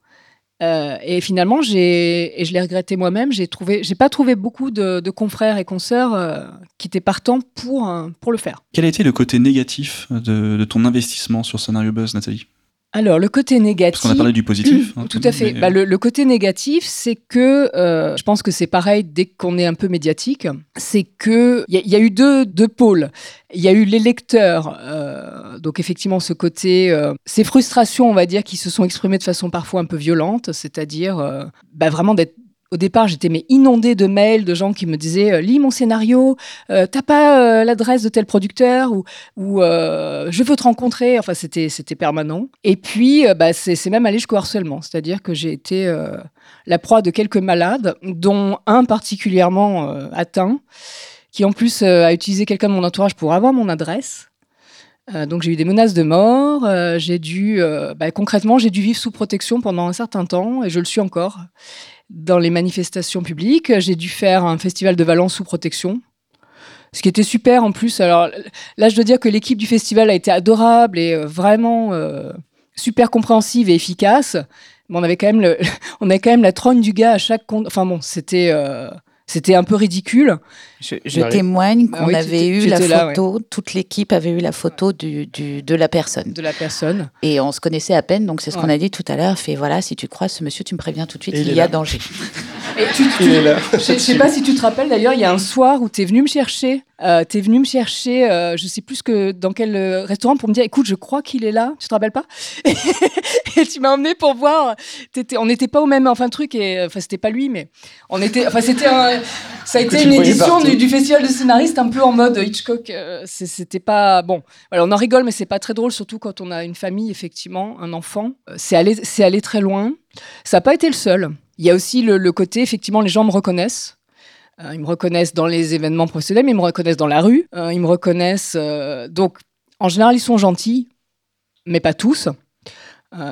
Euh, et finalement, j'ai et je l'ai regretté moi-même. J'ai trouvé, j'ai pas trouvé beaucoup de, confrères et consoeurs euh, qui étaient partants pour le faire. Quel a été le côté négatif de, de ton investissement sur Scénario Buzz, Nathalie? Alors le côté négatif. Parce qu'on a parlé du positif. Mmh, hein, tout à fait. mais- Bah, le, le côté négatif, c'est que euh, je pense que c'est pareil dès qu'on est un peu médiatique. C'est que il y, a- il y a eu deux, deux pôles. Il y a eu les lecteurs, euh, donc effectivement ce côté, euh, ces frustrations, on va dire, qui se sont exprimées de façon parfois un peu violente, c'est-à-dire euh, bah, vraiment d'être au départ, j'étais mais inondée de mails de gens qui me disaient euh, lis mon scénario, euh, t'as pas euh, l'adresse de tel producteur ou, ou je veux te rencontrer. Enfin, c'était c'était permanent. Et puis, bah, c'est même allé jusqu'au harcèlement, c'est-à-dire que j'ai été la proie de quelques malades, dont un particulièrement atteint, qui en plus a utilisé quelqu'un de mon entourage pour avoir mon adresse. donc j'ai eu des menaces de mort. j'ai dû, bah, concrètement, j'ai dû vivre sous protection pendant un certain temps et je le suis encore dans les manifestations publiques. J'ai dû faire un festival de Valence sous protection. Ce qui était super en plus. Alors là, je dois dire que l'équipe du festival a été adorable et euh, vraiment euh, super compréhensive et efficace. Mais on avait quand même, on avait quand même la trogne du gars à chaque compte. Enfin bon, c'était. Euh, c'était un peu ridicule. Je, témoigne qu'on avait eu la photo, toute l'équipe avait eu la photo du, de la personne. De la personne. Et on se connaissait à peine, donc c'est ce qu'on a dit tout à l'heure. Fait voilà, si tu croises ce monsieur, tu me préviens tout de suite, il, y a danger. Et tu, Je ne sais pas si tu te rappelles d'ailleurs, il y a un soir où tu es venu me chercher. Euh, tu es venu me chercher, euh, je sais plus que dans quel euh, restaurant pour me dire écoute, je crois qu'il est là. Tu te rappelles pas? Et tu m'as emmené pour voir. Étais, on n'était pas au même enfin truc et enfin c'était pas lui mais on était enfin c'était ça a été une édition du, festival de scénaristes un peu en mode Hitchcock. Euh, c'était pas bon. Voilà, on en rigole mais c'est pas très drôle surtout quand on a une famille effectivement, un enfant. c'est allé c'est allé très loin. Ça n'a pas été le seul. Il y a aussi le, côté, effectivement, les gens me reconnaissent. Euh, ils me reconnaissent dans les événements professionnels, mais ils me reconnaissent dans la rue. Euh, ils me reconnaissent. Euh, donc, en général, ils sont gentils, mais pas tous.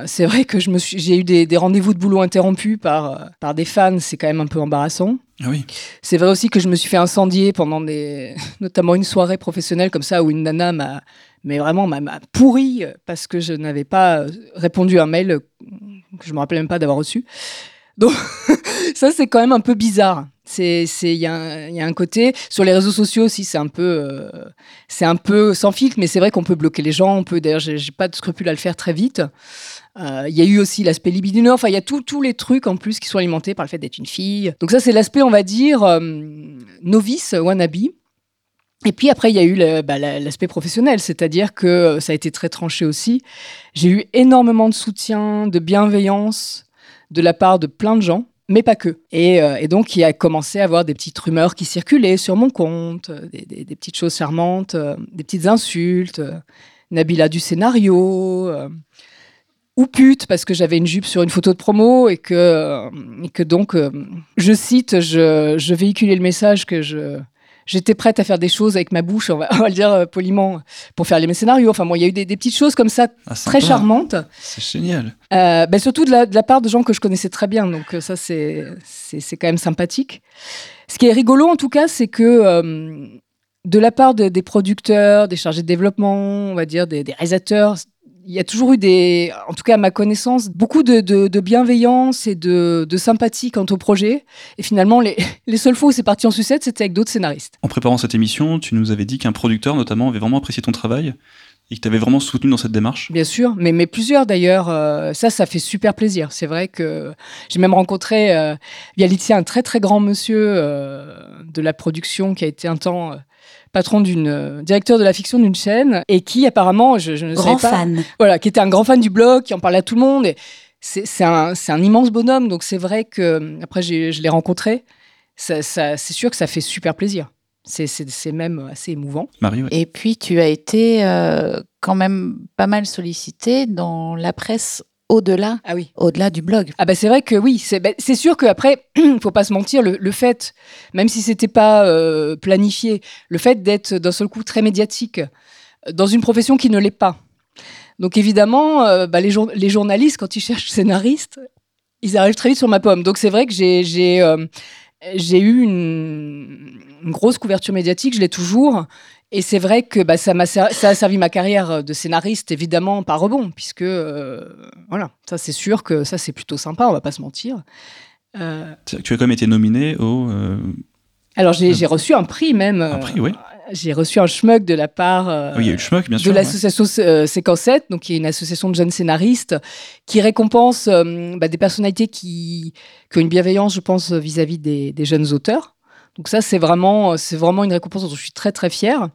c'est vrai que je me suis, j'ai eu des, rendez-vous de boulot interrompus par, par des fans, c'est quand même un peu embarrassant. Ah oui. C'est vrai aussi que je me suis fait incendier pendant des, notamment une soirée professionnelle comme ça où une nana m'a, mais vraiment m'a pourri parce que je n'avais pas répondu à un mail que je me rappelais même pas d'avoir reçu. Donc ça c'est quand même un peu bizarre. C'est il y, y, a un côté sur les réseaux sociaux aussi c'est un peu euh, c'est un peu sans filtre mais c'est vrai qu'on peut bloquer les gens on peut d'ailleurs j'ai pas de scrupule à le faire très vite. Euh, il y a eu aussi l'aspect libidineux, enfin il y a tous les trucs en plus qui sont alimentés par le fait d'être une fille. Donc ça c'est l'aspect on va dire euh, novice wannabe. Et puis après, il y a eu bah, l'aspect professionnel, c'est-à-dire que ça a été très tranché aussi. J'ai eu énormément de soutien, de bienveillance, de la part de plein de gens, mais pas que. Et, euh, donc, il a commencé à avoir des petites rumeurs qui circulaient sur mon compte, euh, des, petites choses charmantes, euh, des petites insultes, Nabila du scénario, ou pute, parce que j'avais une jupe sur une photo de promo et que, donc, je cite, je véhiculais le message que je j'étais prête à faire des choses avec ma bouche, on va, le dire euh, poliment, pour faire les scénarios. Enfin, moi, il y a eu des, petites choses comme ça, ah, très charmantes. C'est génial. Euh, ben, surtout de la, part de gens que je connaissais très bien. Donc, euh, ça, c'est quand même sympathique. Ce qui est rigolo, en tout cas, c'est que de la part des producteurs, des chargés de développement, on va dire, des, des réalisateurs, il y a toujours eu des, en tout cas à ma connaissance, beaucoup de, bienveillance et de, sympathie quant au projet. Et finalement, les, seules fois où c'est parti en sucette, c'était avec d'autres scénaristes. En préparant cette émission, tu nous avais dit qu'un producteur, notamment, avait vraiment apprécié ton travail et que tu avais vraiment soutenu dans cette démarche Bien sûr, mais, mais plusieurs d'ailleurs. Euh, ça, ça fait super plaisir. C'est vrai que j'ai même rencontré euh, via Litia un très très grand monsieur euh, de la production qui a été un temps patron d'une euh, directeur de la fiction d'une chaîne et qui apparemment, je, ne grand pas, fan. voilà, qui était un grand fan du blog, qui en parlait à tout le monde. Et c'est un, un, immense bonhomme, donc c'est vrai que après je l'ai rencontré, ça, c'est sûr que ça fait super plaisir. C'est même assez émouvant. Marie, Et puis tu as été euh, quand même pas mal sollicité dans la presse au-delà ah oui. au-delà du blog. Ah bah c'est vrai que oui, c'est bah, sûr qu'après, il faut pas se mentir, le, fait, même si c'était pas euh, planifié, le fait d'être d'un seul coup très médiatique euh, dans une profession qui ne l'est pas. Donc évidemment, euh, bah, les, les, journalistes, quand ils cherchent scénaristes, ils arrivent très vite sur ma pomme. Donc c'est vrai que j'ai eu une, une, grosse couverture médiatique, je l'ai toujours. Et c'est vrai que bah, ça, a ça a servi ma carrière de scénariste, évidemment, par rebond, puisque, euh, voilà, ça c'est sûr que ça c'est plutôt sympa, on va pas se mentir. Euh, tu as quand même été nominé au. Euh, Alors j'ai reçu un prix même. Un prix, oui. J'ai reçu un schmuck de la part oui, il y a eu le schmuck, bien de l'association ouais. Séquencette, donc qui est une association de jeunes scénaristes qui récompense bah, des personnalités qui, qui, ont une bienveillance, je pense, vis-à-vis des, des, jeunes auteurs. Donc ça, c'est vraiment, c'est vraiment une récompense dont je suis très très fière.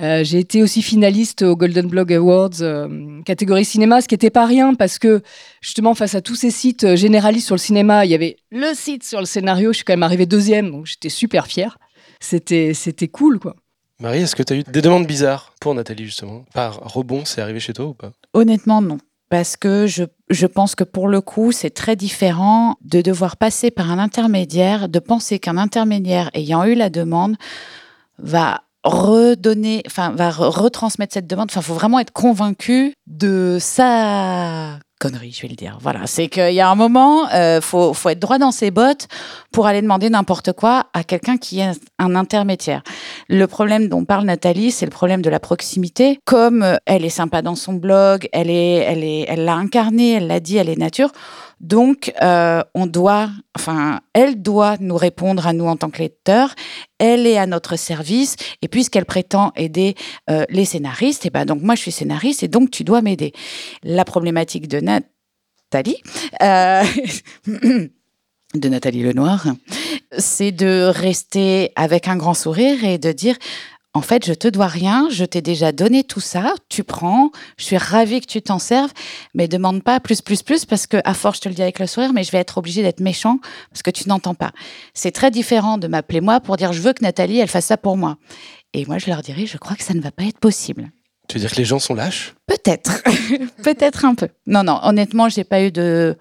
Euh, j'ai été aussi finaliste au Golden Blog Awards, euh, catégorie cinéma, ce qui n'était pas rien parce que justement face à tous ces sites euh, généralistes sur le cinéma, il y avait le site sur le scénario. Je suis quand même arrivée deuxième, donc j'étais super fière. C'était, c'était cool, quoi. Marie, est-ce que tu as eu des demandes bizarres pour Nathalie, justement? Par rebond, c'est arrivé chez toi ou pas? Honnêtement, non. Parce que je, je pense que pour le coup, c'est très différent de devoir passer par un intermédiaire, de penser qu'un intermédiaire ayant eu la demande va redonner, enfin, va re- retransmettre cette demande. Enfin, faut vraiment être convaincu de sa connerie, je vais le dire. Voilà, c'est qu'il y a un moment, euh, faut, faut être droit dans ses bottes pour aller demander n'importe quoi à quelqu'un qui est un intermédiaire. Le problème dont parle Nathalie, c'est le problème de la proximité. Comme euh, elle est sympa dans son blog, elle est, elle est, elle l'a incarné, elle l'a dit, elle est nature. Donc, euh, on doit, enfin, elle doit nous répondre à nous en tant que lecteurs. Elle est à notre service. Et puisqu'elle prétend aider euh, les scénaristes, et ben donc moi je suis scénariste et donc tu dois m'aider. La problématique de Nathalie, euh, de Nathalie Lenoir, c'est de rester avec un grand sourire et de dire en fait, je te dois rien, je t'ai déjà donné tout ça, tu prends, je suis ravie que tu t'en serves, mais demande pas plus, plus, plus, parce que, à force, je te le dis avec le sourire, mais je vais être obligée d'être méchant parce que tu n'entends pas. C'est très différent de m'appeler moi pour dire je veux que Nathalie, elle fasse ça pour moi. Et moi, je leur dirais, je crois que ça ne va pas être possible. Tu veux dire que les gens sont lâches? Peut-être, peut-être un peu. Non, non, honnêtement, j'ai pas eu de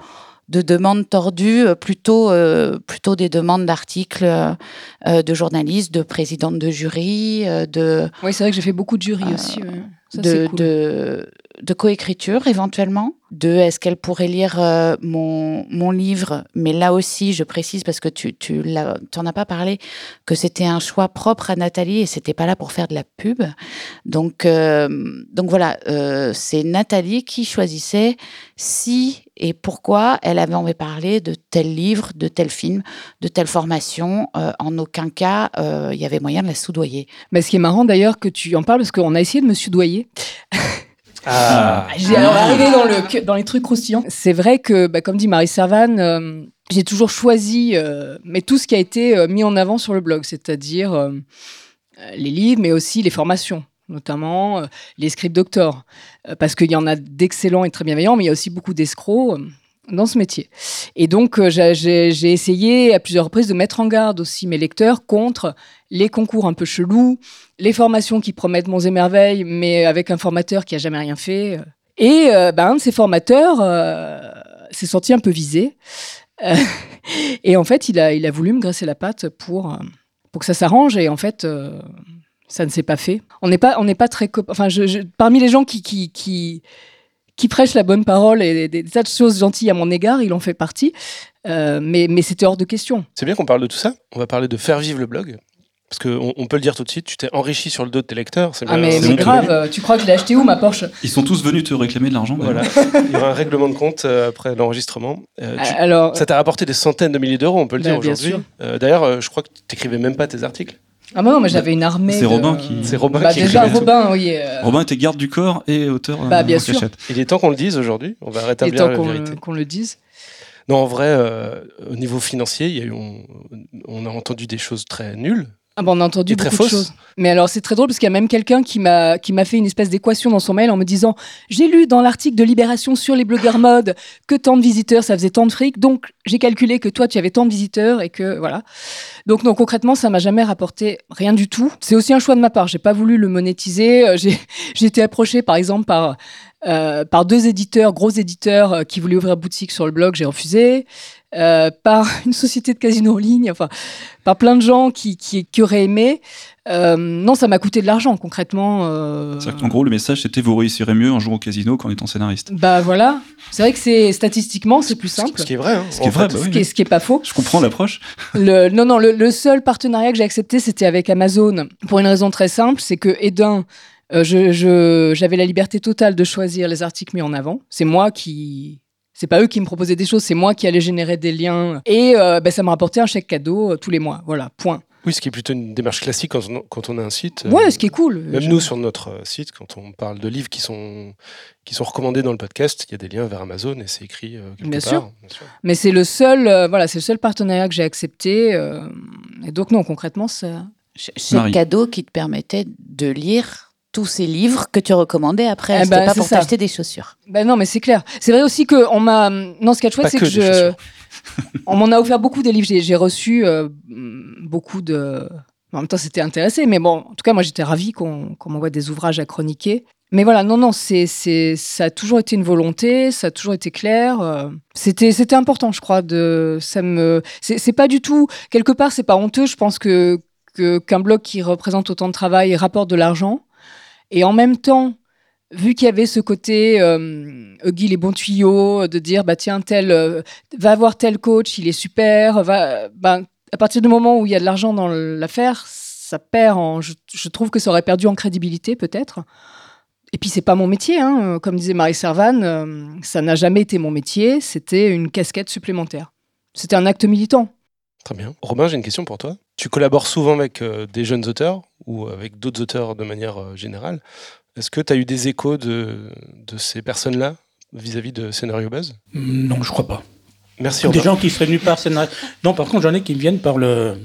de demandes tordues, euh, plutôt euh, plutôt des demandes d'articles euh, de journalistes, de présidentes de jury, de Oui, c'est vrai que j'ai fait beaucoup de jury aussi. ouais. Ça, de, c'est cool. de, de coécriture éventuellement, de est-ce qu'elle pourrait lire euh, mon, mon livre, mais là aussi je précise parce que tu, tu l'as- tu en as pas parlé, que c'était un choix propre à Nathalie et c'était pas là pour faire de la pub. Donc, euh, donc voilà, euh, c'est Nathalie qui choisissait si et pourquoi elle avait envie de parler de tel livre, de tel film, de telle formation. En aucun cas, il y avait moyen de la soudoyer. Mais ce qui est marrant d'ailleurs que tu en parles, parce qu'on a essayé de me soudoyer. Ah, J'ai alors arrivé dans, le, dans les trucs croustillants. C'est vrai que, bah, comme dit Marie Servan, euh, j'ai toujours choisi, euh, mais tout ce qui a été euh, mis en avant sur le blog, c'est-à-dire euh, les livres, mais aussi les formations, notamment euh, les script doctors, Euh, parce qu'il y en a d'excellents et très bienveillants, mais il y a aussi beaucoup d'escrocs. euh, dans ce métier. Et donc, euh, j'ai essayé à plusieurs reprises de mettre en garde aussi mes lecteurs contre les concours un peu chelous, les formations qui promettent monts et merveilles, mais avec un formateur qui a jamais rien fait. Et ben, un de ces formateurs euh, s'est senti un peu visé. Euh, et en fait, il a, il a voulu me graisser la patte pour, pour que ça s'arrange. Et en fait, ça ne s'est pas fait. On n'est pas, pas très. Enfin, parmi les gens qui, qui, qui, prêchent la bonne parole et des, tas de choses gentilles à mon égard, il en fait partie. Mais mais c'était hors de question. c'est bien qu'on parle de tout ça. On va parler de faire vivre le blog. Parce qu'on on peut le dire tout de suite, tu t'es enrichi sur le dos de tes lecteurs. c'est Ah, bien- mais, c'est mais grave, euh, tu crois que je l'ai acheté où ma Porsche? Ils sont tous venus te réclamer de l'argent. Voilà. Il y aura un règlement de compte euh, après l'enregistrement. Euh, tu- Alors, Ça t'a rapporté des centaines de milliers d'euros, on peut le Bah, dire bien aujourd'hui. sûr. Euh, D'ailleurs, euh, je crois que tu n'écrivais même pas tes articles. ah non, mais j'avais une armée. C'est de- Robin qui- C'est Robin Bah, qui déjà, tout. Robin, oui. euh, Robin était garde du corps et auteur Bah, bien en sûr. cachette. Il est temps qu'on le dise aujourd'hui. On va il est rétablir temps la qu'on vérité. qu'on le dise. Non, en vrai, euh, au niveau financier, il y a eu, on, on a entendu des choses très nulles. Ah bon, on a entendu très beaucoup de fausse. choses. Mais alors, c'est très drôle parce qu'il y a même quelqu'un qui m'a qui m'a fait une espèce d'équation dans son mail en me disant J'ai lu dans l'article de Libération sur les blogueurs mode que tant de visiteurs, ça faisait tant de fric. Donc, j'ai calculé que toi, tu avais tant de visiteurs et que voilà. Donc, non, concrètement, ça m'a jamais rapporté rien du tout. C'est aussi un choix de ma part. J'ai pas voulu le monétiser. Euh, J'ai j'ai été approchée, par exemple, par euh, par deux éditeurs, gros éditeurs, euh, qui voulaient ouvrir boutique sur le blog. J'ai refusé. Euh, par une société de casino en ligne. Enfin, par plein de gens qui, qui, qui auraient aimé. Euh, non, ça m'a coûté de l'argent, concrètement. euh, C'est-à-dire qu'en gros, le message, c'était vous réussirez mieux en jouant au casino qu'en étant scénariste. Bah voilà. C'est vrai que c'est statistiquement, c'est plus simple. Ce qui est vrai. hein, Ce qui est en vrai, bah oui. Ce qui est, ce qui est pas faux. Je comprends l'approche. Le, non, non, le, le seul partenariat que j'ai accepté, c'était avec Amazon. Pour une raison très simple, c'est que, et d'un, euh, je- je- j'avais la liberté totale de choisir les articles mis en avant. C'est moi qui. C'est pas eux qui me proposaient des choses, c'est moi qui allais générer des liens. Et euh, bah, ça m'a rapporté un chèque cadeau euh, tous les mois. Voilà, point. Oui, ce qui est plutôt une démarche classique quand on, quand on a un site. euh, Ouais, ce qui est cool. Même Je- nous, sur notre euh, site, quand on parle de livres qui sont, qui sont recommandés dans le podcast, il y a des liens vers Amazon et c'est écrit quelque Bien part. sûr. bien sûr. Mais c'est le seul, euh, voilà, c'est le seul partenariat que j'ai accepté. euh, et donc non, concrètement, ça. C'est Marie. cadeau qui te permettait de lire tous ces livres que tu recommandais après. Eh C'était ben, pas pour t'acheter des chaussures. Ben non, mais c'est clair. C'est vrai aussi que on m'a. Non, ce qui est chouette, c'est que je. on m'en a offert beaucoup des livres. J'ai- J'ai reçu euh, beaucoup de. En même temps, c'était intéressé, mais bon, en tout cas, moi, j'étais ravie qu'on qu'on m'envoie des ouvrages à chroniquer. Mais voilà, non, non, c'est, c'est, ça a toujours été une volonté, ça a toujours été clair. euh, C'était, c'était important, je crois. De, ça me, c'est, pas du tout quelque part, c'est pas honteux. Je pense que, que qu'un blog qui représente autant de travail rapporte de l'argent, et en même temps, vu qu'il y avait ce côté euh, Huggy les bons tuyaux, de dire bah tiens tel, euh, va voir tel coach, il est super, ben, à partir du moment où il y a de l'argent dans l'affaire, ça perd. Je trouve que ça aurait perdu en crédibilité peut-être. Et puis c'est pas mon métier, hein. comme disait Marie Servan, euh, ça n'a jamais été mon métier, c'était une casquette supplémentaire. C'était un acte militant. Très bien. Robin, j'ai une question pour toi. Tu collabores souvent avec euh, des jeunes auteurs ou avec d'autres auteurs de manière euh, générale. Est-ce que tu as eu des échos de, de ces personnes-là vis-à-vis de Scénario Buzz? Non, je crois pas. Merci Des Robin. gens qui seraient venus par scénario. Non, par contre, j'en ai qui me viennent par le,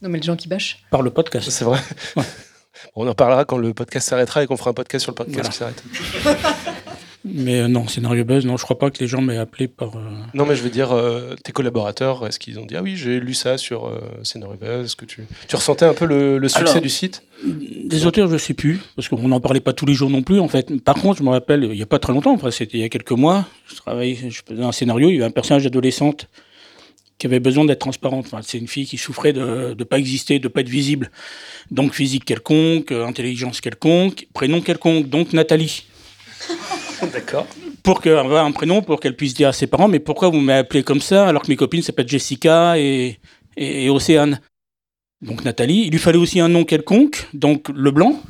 Non mais les gens qui bâchent. par le podcast. C'est vrai. Ouais. On en parlera quand le podcast s'arrêtera et qu'on fera un podcast sur le podcast Voilà. qui s'arrête. Mais euh, non, scénario buzz, non, je crois pas que les gens m'aient appelé par. euh, Non, mais je veux dire, euh, tes collaborateurs, est-ce qu'ils ont dit Ah oui, j'ai lu ça sur Scénario Buzz Est-ce que tu, tu ressentais un peu le, le succès Alors, du site? Des auteurs, je sais plus, parce qu'on n'en parlait pas tous les jours non plus, en fait. Par contre, je me rappelle, il y a pas très longtemps, enfin, c'était il y a quelques mois, je travaillais, je faisais un scénario, il y avait un personnage adolescente qui avait besoin d'être transparente. Enfin, c'est une fille qui souffrait de ne pas exister, de pas être visible. Donc, physique quelconque, intelligence quelconque, prénom quelconque, donc Nathalie. D'accord. Pour qu'elle ait un prénom, pour qu'elle puisse dire à ses parents, mais pourquoi vous m'avez appelé comme ça alors que mes copines s'appellent Jessica et, et, et Océane? Donc Nathalie, il lui fallait aussi un nom quelconque, donc Leblanc.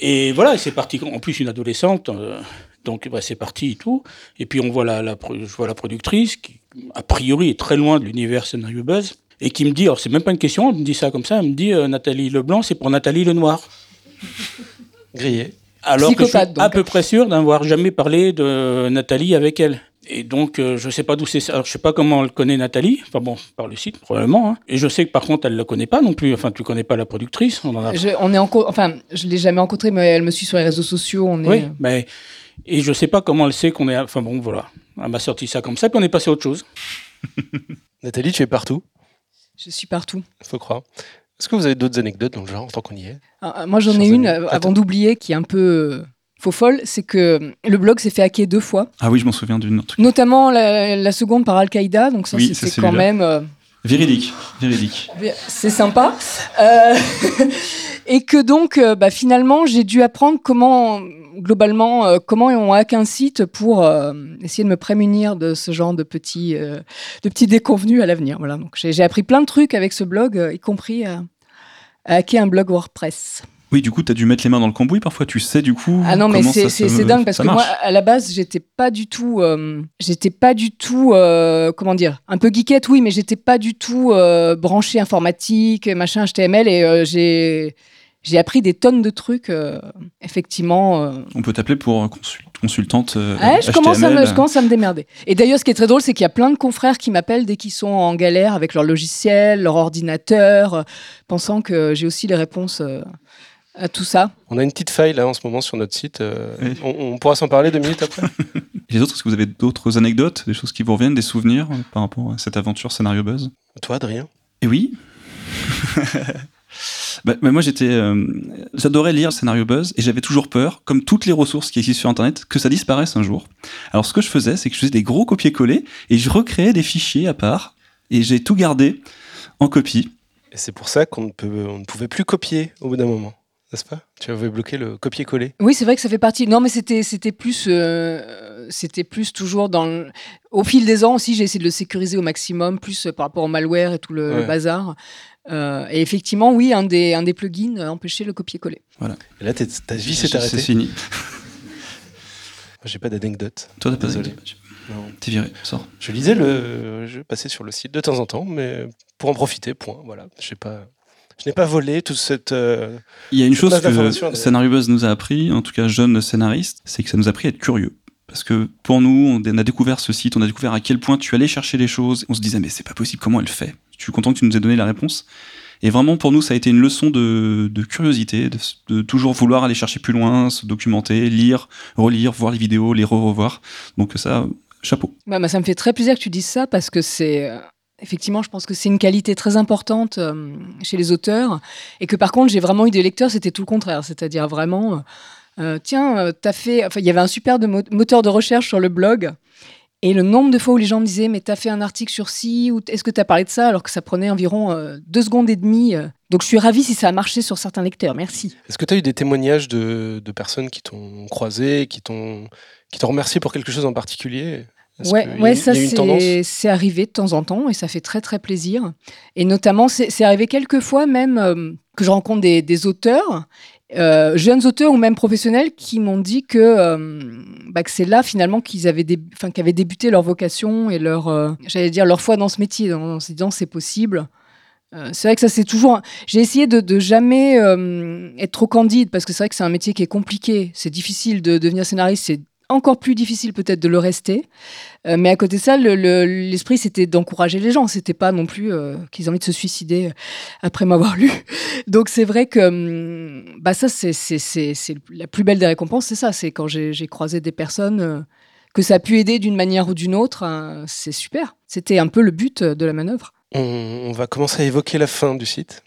Et voilà, c'est parti. En plus, une adolescente, euh, donc bah, c'est parti et tout. Et puis on voit la, je vois la productrice qui, a priori, est très loin de l'univers scénario buzz et qui me dit, alors c'est même pas une question, elle me dit ça comme ça, elle me dit euh, Nathalie Leblanc, c'est pour Nathalie Lenoir. Grillé. Alors que je suis donc. à peu près sûr d'avoir jamais parlé de Nathalie avec elle. Et donc, euh, je sais pas d'où c'est. Alors, je sais pas comment elle connaît Nathalie. Enfin bon, par le site, probablement. hein. Et je sais que par contre, elle la connaît pas non plus. Enfin, tu connais pas la productrice. On en a... Je, on est en co- enfin, je l'ai jamais rencontrée, mais elle me suit sur les réseaux sociaux. On est, Oui, mais. Et je sais pas comment elle sait qu'on est. Enfin bon, voilà. Elle m'a sorti ça comme ça, puis on est passé à autre chose. Nathalie, tu es partout, je suis partout. faut croire. Est-ce que vous avez d'autres anecdotes dans le genre, tant qu'on y est? Ah, ah, moi, j'en ai une avant d'oublier qui est un peu euh, faux folle, c'est que euh, le blog s'est fait hacker deux fois, Ah oui, je m'en souviens d'une autre. notamment la, la seconde par Al-Qaïda. Donc ça, Oui, c'est quand même. euh, Véridique, véridique. C'est sympa. Euh, et que donc, euh, bah, finalement, j'ai dû apprendre comment, globalement, euh, comment on hack un site pour essayer de me prémunir de ce genre de petits, de petits déconvenus à l'avenir. Voilà. J'ai appris plein de trucs avec ce blog, y compris à hacker un blog WordPress. Oui, du coup, tu as dû mettre les mains dans le cambouis. Parfois, tu sais, du coup. Ah non, mais c'est dingue parce que moi, à la base, j'étais pas du tout, euh, j'étais pas du tout, euh, comment dire, un peu geekette, oui, mais j'étais pas du tout euh, branché informatique, machin, HTML, et euh, j'ai j'ai appris des tonnes de trucs, euh, effectivement. On peut t'appeler pour consul- consultante. Ouais, je, commence à me, HTML. je commence à me démerder. Et d'ailleurs, ce qui est très drôle, c'est qu'il y a plein de confrères qui m'appellent dès qu'ils sont en galère avec leur logiciel, leur ordinateur, pensant que j'ai aussi les réponses à tout ça. On a une petite faille là en ce moment sur notre site. euh, Oui. on, on pourra s'en parler deux minutes après Et les autres, est-ce que vous avez d'autres anecdotes, des choses qui vous reviennent, des souvenirs euh, par rapport à cette aventure scénario buzz? Toi, Adrien? Et oui. Bah, bah, moi, j'étais, euh, j'adorais lire le scénario buzz et j'avais toujours peur, comme toutes les ressources qui existent sur Internet, que ça disparaisse un jour. Alors, ce que je faisais, c'est que je faisais des gros copier-coller et je recréais des fichiers à part et j'ai tout gardé en copie. Et c'est pour ça qu'on ne, peut, on ne pouvait plus copier au bout d'un moment, n'est-ce pas? Tu avais bloqué le copier-coller. Oui, c'est vrai que ça fait partie. Non, mais c'était c'était plus euh, c'était plus toujours dans le- au fil des ans aussi. J'ai essayé de le sécuriser au maximum, plus par rapport au malware et tout le, bazar. Euh, et effectivement, oui, un des un des plugins empêchait le copier-coller. Et là, ta vie s'est C'est arrêtée. fini. Moi, j'ai pas d'anecdote. Toi, t'as pas. Non. T'es viré, sors. Je lisais le. Je passais sur le site de temps en temps, mais pour en profiter, point. Voilà. Je pas. Je n'ai pas volé toute cette. euh, Il y a une chose que Adrien. Scénario Buzz nous a appris, en tout cas jeune scénariste, c'est que ça nous a appris à être curieux. Parce que pour nous, on a découvert ce site, on a découvert à quel point tu allais chercher les choses. On se disait, mais c'est pas possible, comment elle fait? Je suis content que tu nous aies donné la réponse. Et vraiment, pour nous, ça a été une leçon de, curiosité, de, toujours vouloir aller chercher plus loin, se documenter, lire, relire, voir les vidéos, les re-revoir. Donc ça, chapeau. Bah, ça me fait très plaisir que tu dises ça parce que c'est Effectivement, je pense que c'est une qualité très importante euh, chez les auteurs et que par contre, j'ai vraiment eu des lecteurs, c'était tout le contraire, c'est-à-dire vraiment, euh, euh, tiens, t'as fait, enfin, il y avait un super moteur de recherche sur le blog et le nombre de fois où les gens me disaient, mais t'as fait un article sur ci ou est-ce que t'as parlé de ça alors que ça prenait environ deux secondes et demie. donc je suis ravie si ça a marché sur certains lecteurs. Merci. Est-ce que tu as eu des témoignages de, de personnes qui t'ont croisé, qui t'ont remercié pour quelque chose en particulier? Ouais, ouais, ça c'est arrivé de temps en temps et ça fait très très plaisir. Et notamment, c'est arrivé quelques fois même euh, que je rencontre des, auteurs, euh, jeunes auteurs ou même professionnels, qui m'ont dit que, euh, bah, que c'est là finalement qu'ils avaient, qu'avaient débuté leur vocation et leur, j'allais dire, leur foi dans ce métier, en se disant c'est possible. c'est vrai que ça c'est toujours. J'ai essayé de, de jamais être trop candide parce que c'est vrai que c'est un métier qui est compliqué. C'est difficile de devenir scénariste, c'est encore plus difficile peut-être de le rester. Euh, mais à côté de ça, l'esprit, c'était d'encourager les gens. C'était pas non plus euh, qu'ils aient envie de se suicider euh, après m'avoir lu. Donc c'est vrai que hum, bah ça, c'est la plus belle des récompenses, c'est ça. C'est quand j'ai croisé des personnes que ça a pu aider d'une manière ou d'une autre. Hein, c'est super. C'était un peu le but de la manœuvre. on va commencer à évoquer la fin du site.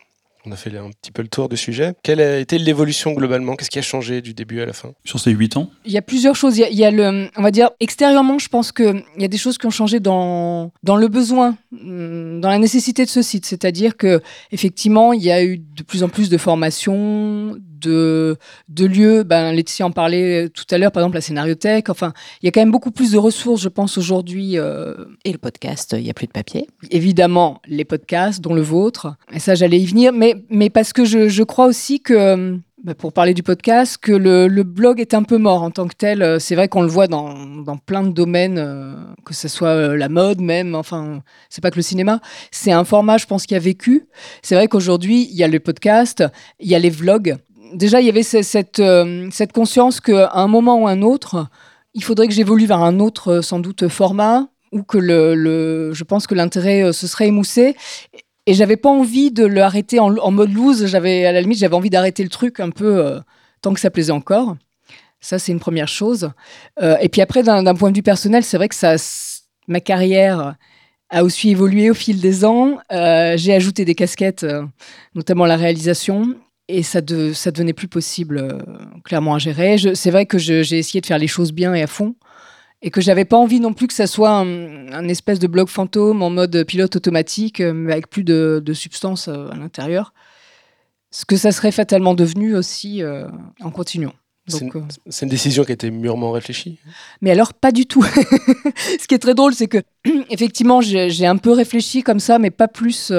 On a fait un petit peu le tour du sujet. Quelle a été l'évolution globalement? Qu'est-ce qui a changé du début à la fin? Sur ces huit ans? Il y a plusieurs choses. Il y a, le, on va dire, extérieurement, je pense qu'il y a des choses qui ont changé dans, dans le besoin, dans la nécessité de ce site. C'est-à-dire que effectivement, il y a eu de plus en plus de formations, de, de lieux. Ben, Laetitia en parlait tout à l'heure, par exemple la scénariothèque. Enfin, il y a quand même beaucoup plus de ressources, je pense, aujourd'hui. Euh, et le podcast, il n'y a plus de papier. Évidemment, les podcasts, dont le vôtre. Et ça, j'allais y venir. Mais, mais parce que je, je crois aussi que ben, pour parler du podcast, que le, le, blog est un peu mort en tant que tel. C'est vrai qu'on le voit dans, dans, plein de domaines, euh, que ce soit euh, la mode même, enfin, c'est pas que le cinéma. C'est un format, je pense, qui a vécu. C'est vrai qu'aujourd'hui, il y a le podcast, il y a les vlogs déjà, il y avait cette, euh, cette conscience qu'à un moment ou un autre, il faudrait que j'évolue vers un autre, euh, sans doute, format, ou que le, je pense que l'intérêt euh, se serait émoussé. Et j'avais pas envie de l'arrêter en, en, mode loose. J'avais, à la limite, j'avais envie d'arrêter le truc un peu tant que ça plaisait encore. Ça, c'est une première chose. et puis après, d'un point de vue personnel, c'est vrai que ça, ma carrière a aussi évolué au fil des ans. j'ai ajouté des casquettes, notamment la réalisation et ça, de, ça devenait plus possible, euh, clairement, à gérer. C'est vrai que j'ai essayé de faire les choses bien et à fond, et que j'avais pas envie non plus que ça soit un, espèce de blog fantôme en mode pilote automatique, euh, mais avec plus de, de substance euh, à l'intérieur. Ce que ça serait fatalement devenu aussi en continuant. C'est une, décision qui a été mûrement réfléchie. Mais alors, pas du tout. Ce qui est très drôle, c'est que, effectivement, j'ai un peu réfléchi comme ça, mais pas plus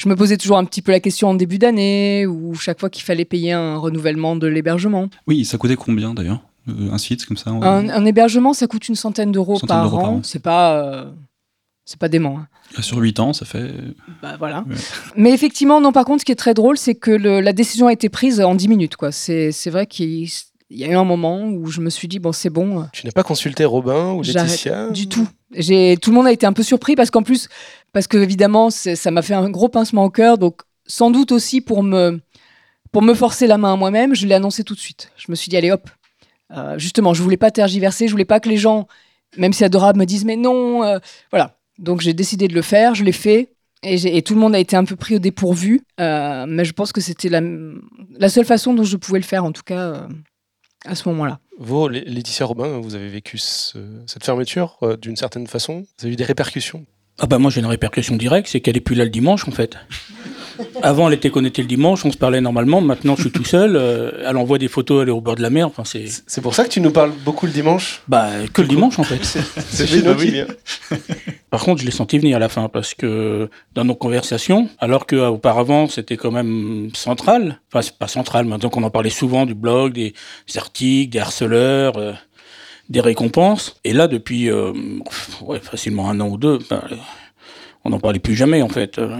je me posais toujours un petit peu la question en début d'année ou chaque fois qu'il fallait payer un renouvellement de l'hébergement. Oui, ça coûtait combien d'ailleurs euh, un site comme ça un, hébergement, ça coûte une centaine d'euros par, an. C'est pas, euh, c'est pas dément. Hein. Sur 8 ans, ça fait. Bah, voilà. Mais effectivement, non. Par contre, ce qui est très drôle, c'est que la décision a été prise en 10 minutes. Quoi. C'est vrai qu'il il y a eu un moment où je me suis dit bon c'est bon. Tu n'as pas consulté Robin ou Laetitia Du tout. J'ai tout le monde a été un peu surpris parce qu'en plus parce que évidemment ça m'a fait un gros pincement au cœur donc sans doute aussi pour me pour me forcer la main à moi-même je l'ai annoncé tout de suite. Je me suis dit allez hop. Euh, justement je voulais pas tergiverser je voulais pas que les gens même si adorables me disent mais non euh, voilà donc j'ai décidé de le faire je l'ai fait et, tout le monde a été un peu pris au dépourvu, euh, mais je pense que c'était la, la, seule façon dont je pouvais le faire, en tout cas, à ce moment-là. Vous, Laetitia Robin, vous avez vécu cette fermeture euh, d'une certaine façon Vous avez eu des répercussions? Ah bah moi j'ai une répercussion directe, c'est qu'elle est plus là le dimanche en fait. Avant, elle était connectée le dimanche, on se parlait normalement. Maintenant, je suis tout seul. Euh, elle envoie des photos, elle est au bord de la mer. Enfin, c'est. C'est pour ça que tu nous parles beaucoup le dimanche? Bah, que le dimanche en fait. c'est chez nous qui. Par contre, je l'ai senti venir à la fin parce que dans nos conversations, alors qu'auparavant c'était quand même central. Enfin, c'est pas central, mais donc on en parlait souvent du blog, des, articles, des harceleurs. Euh, des récompenses. Et là, depuis euh, ouais, facilement un an ou deux, ben, on n'en parlait plus jamais en fait. Euh,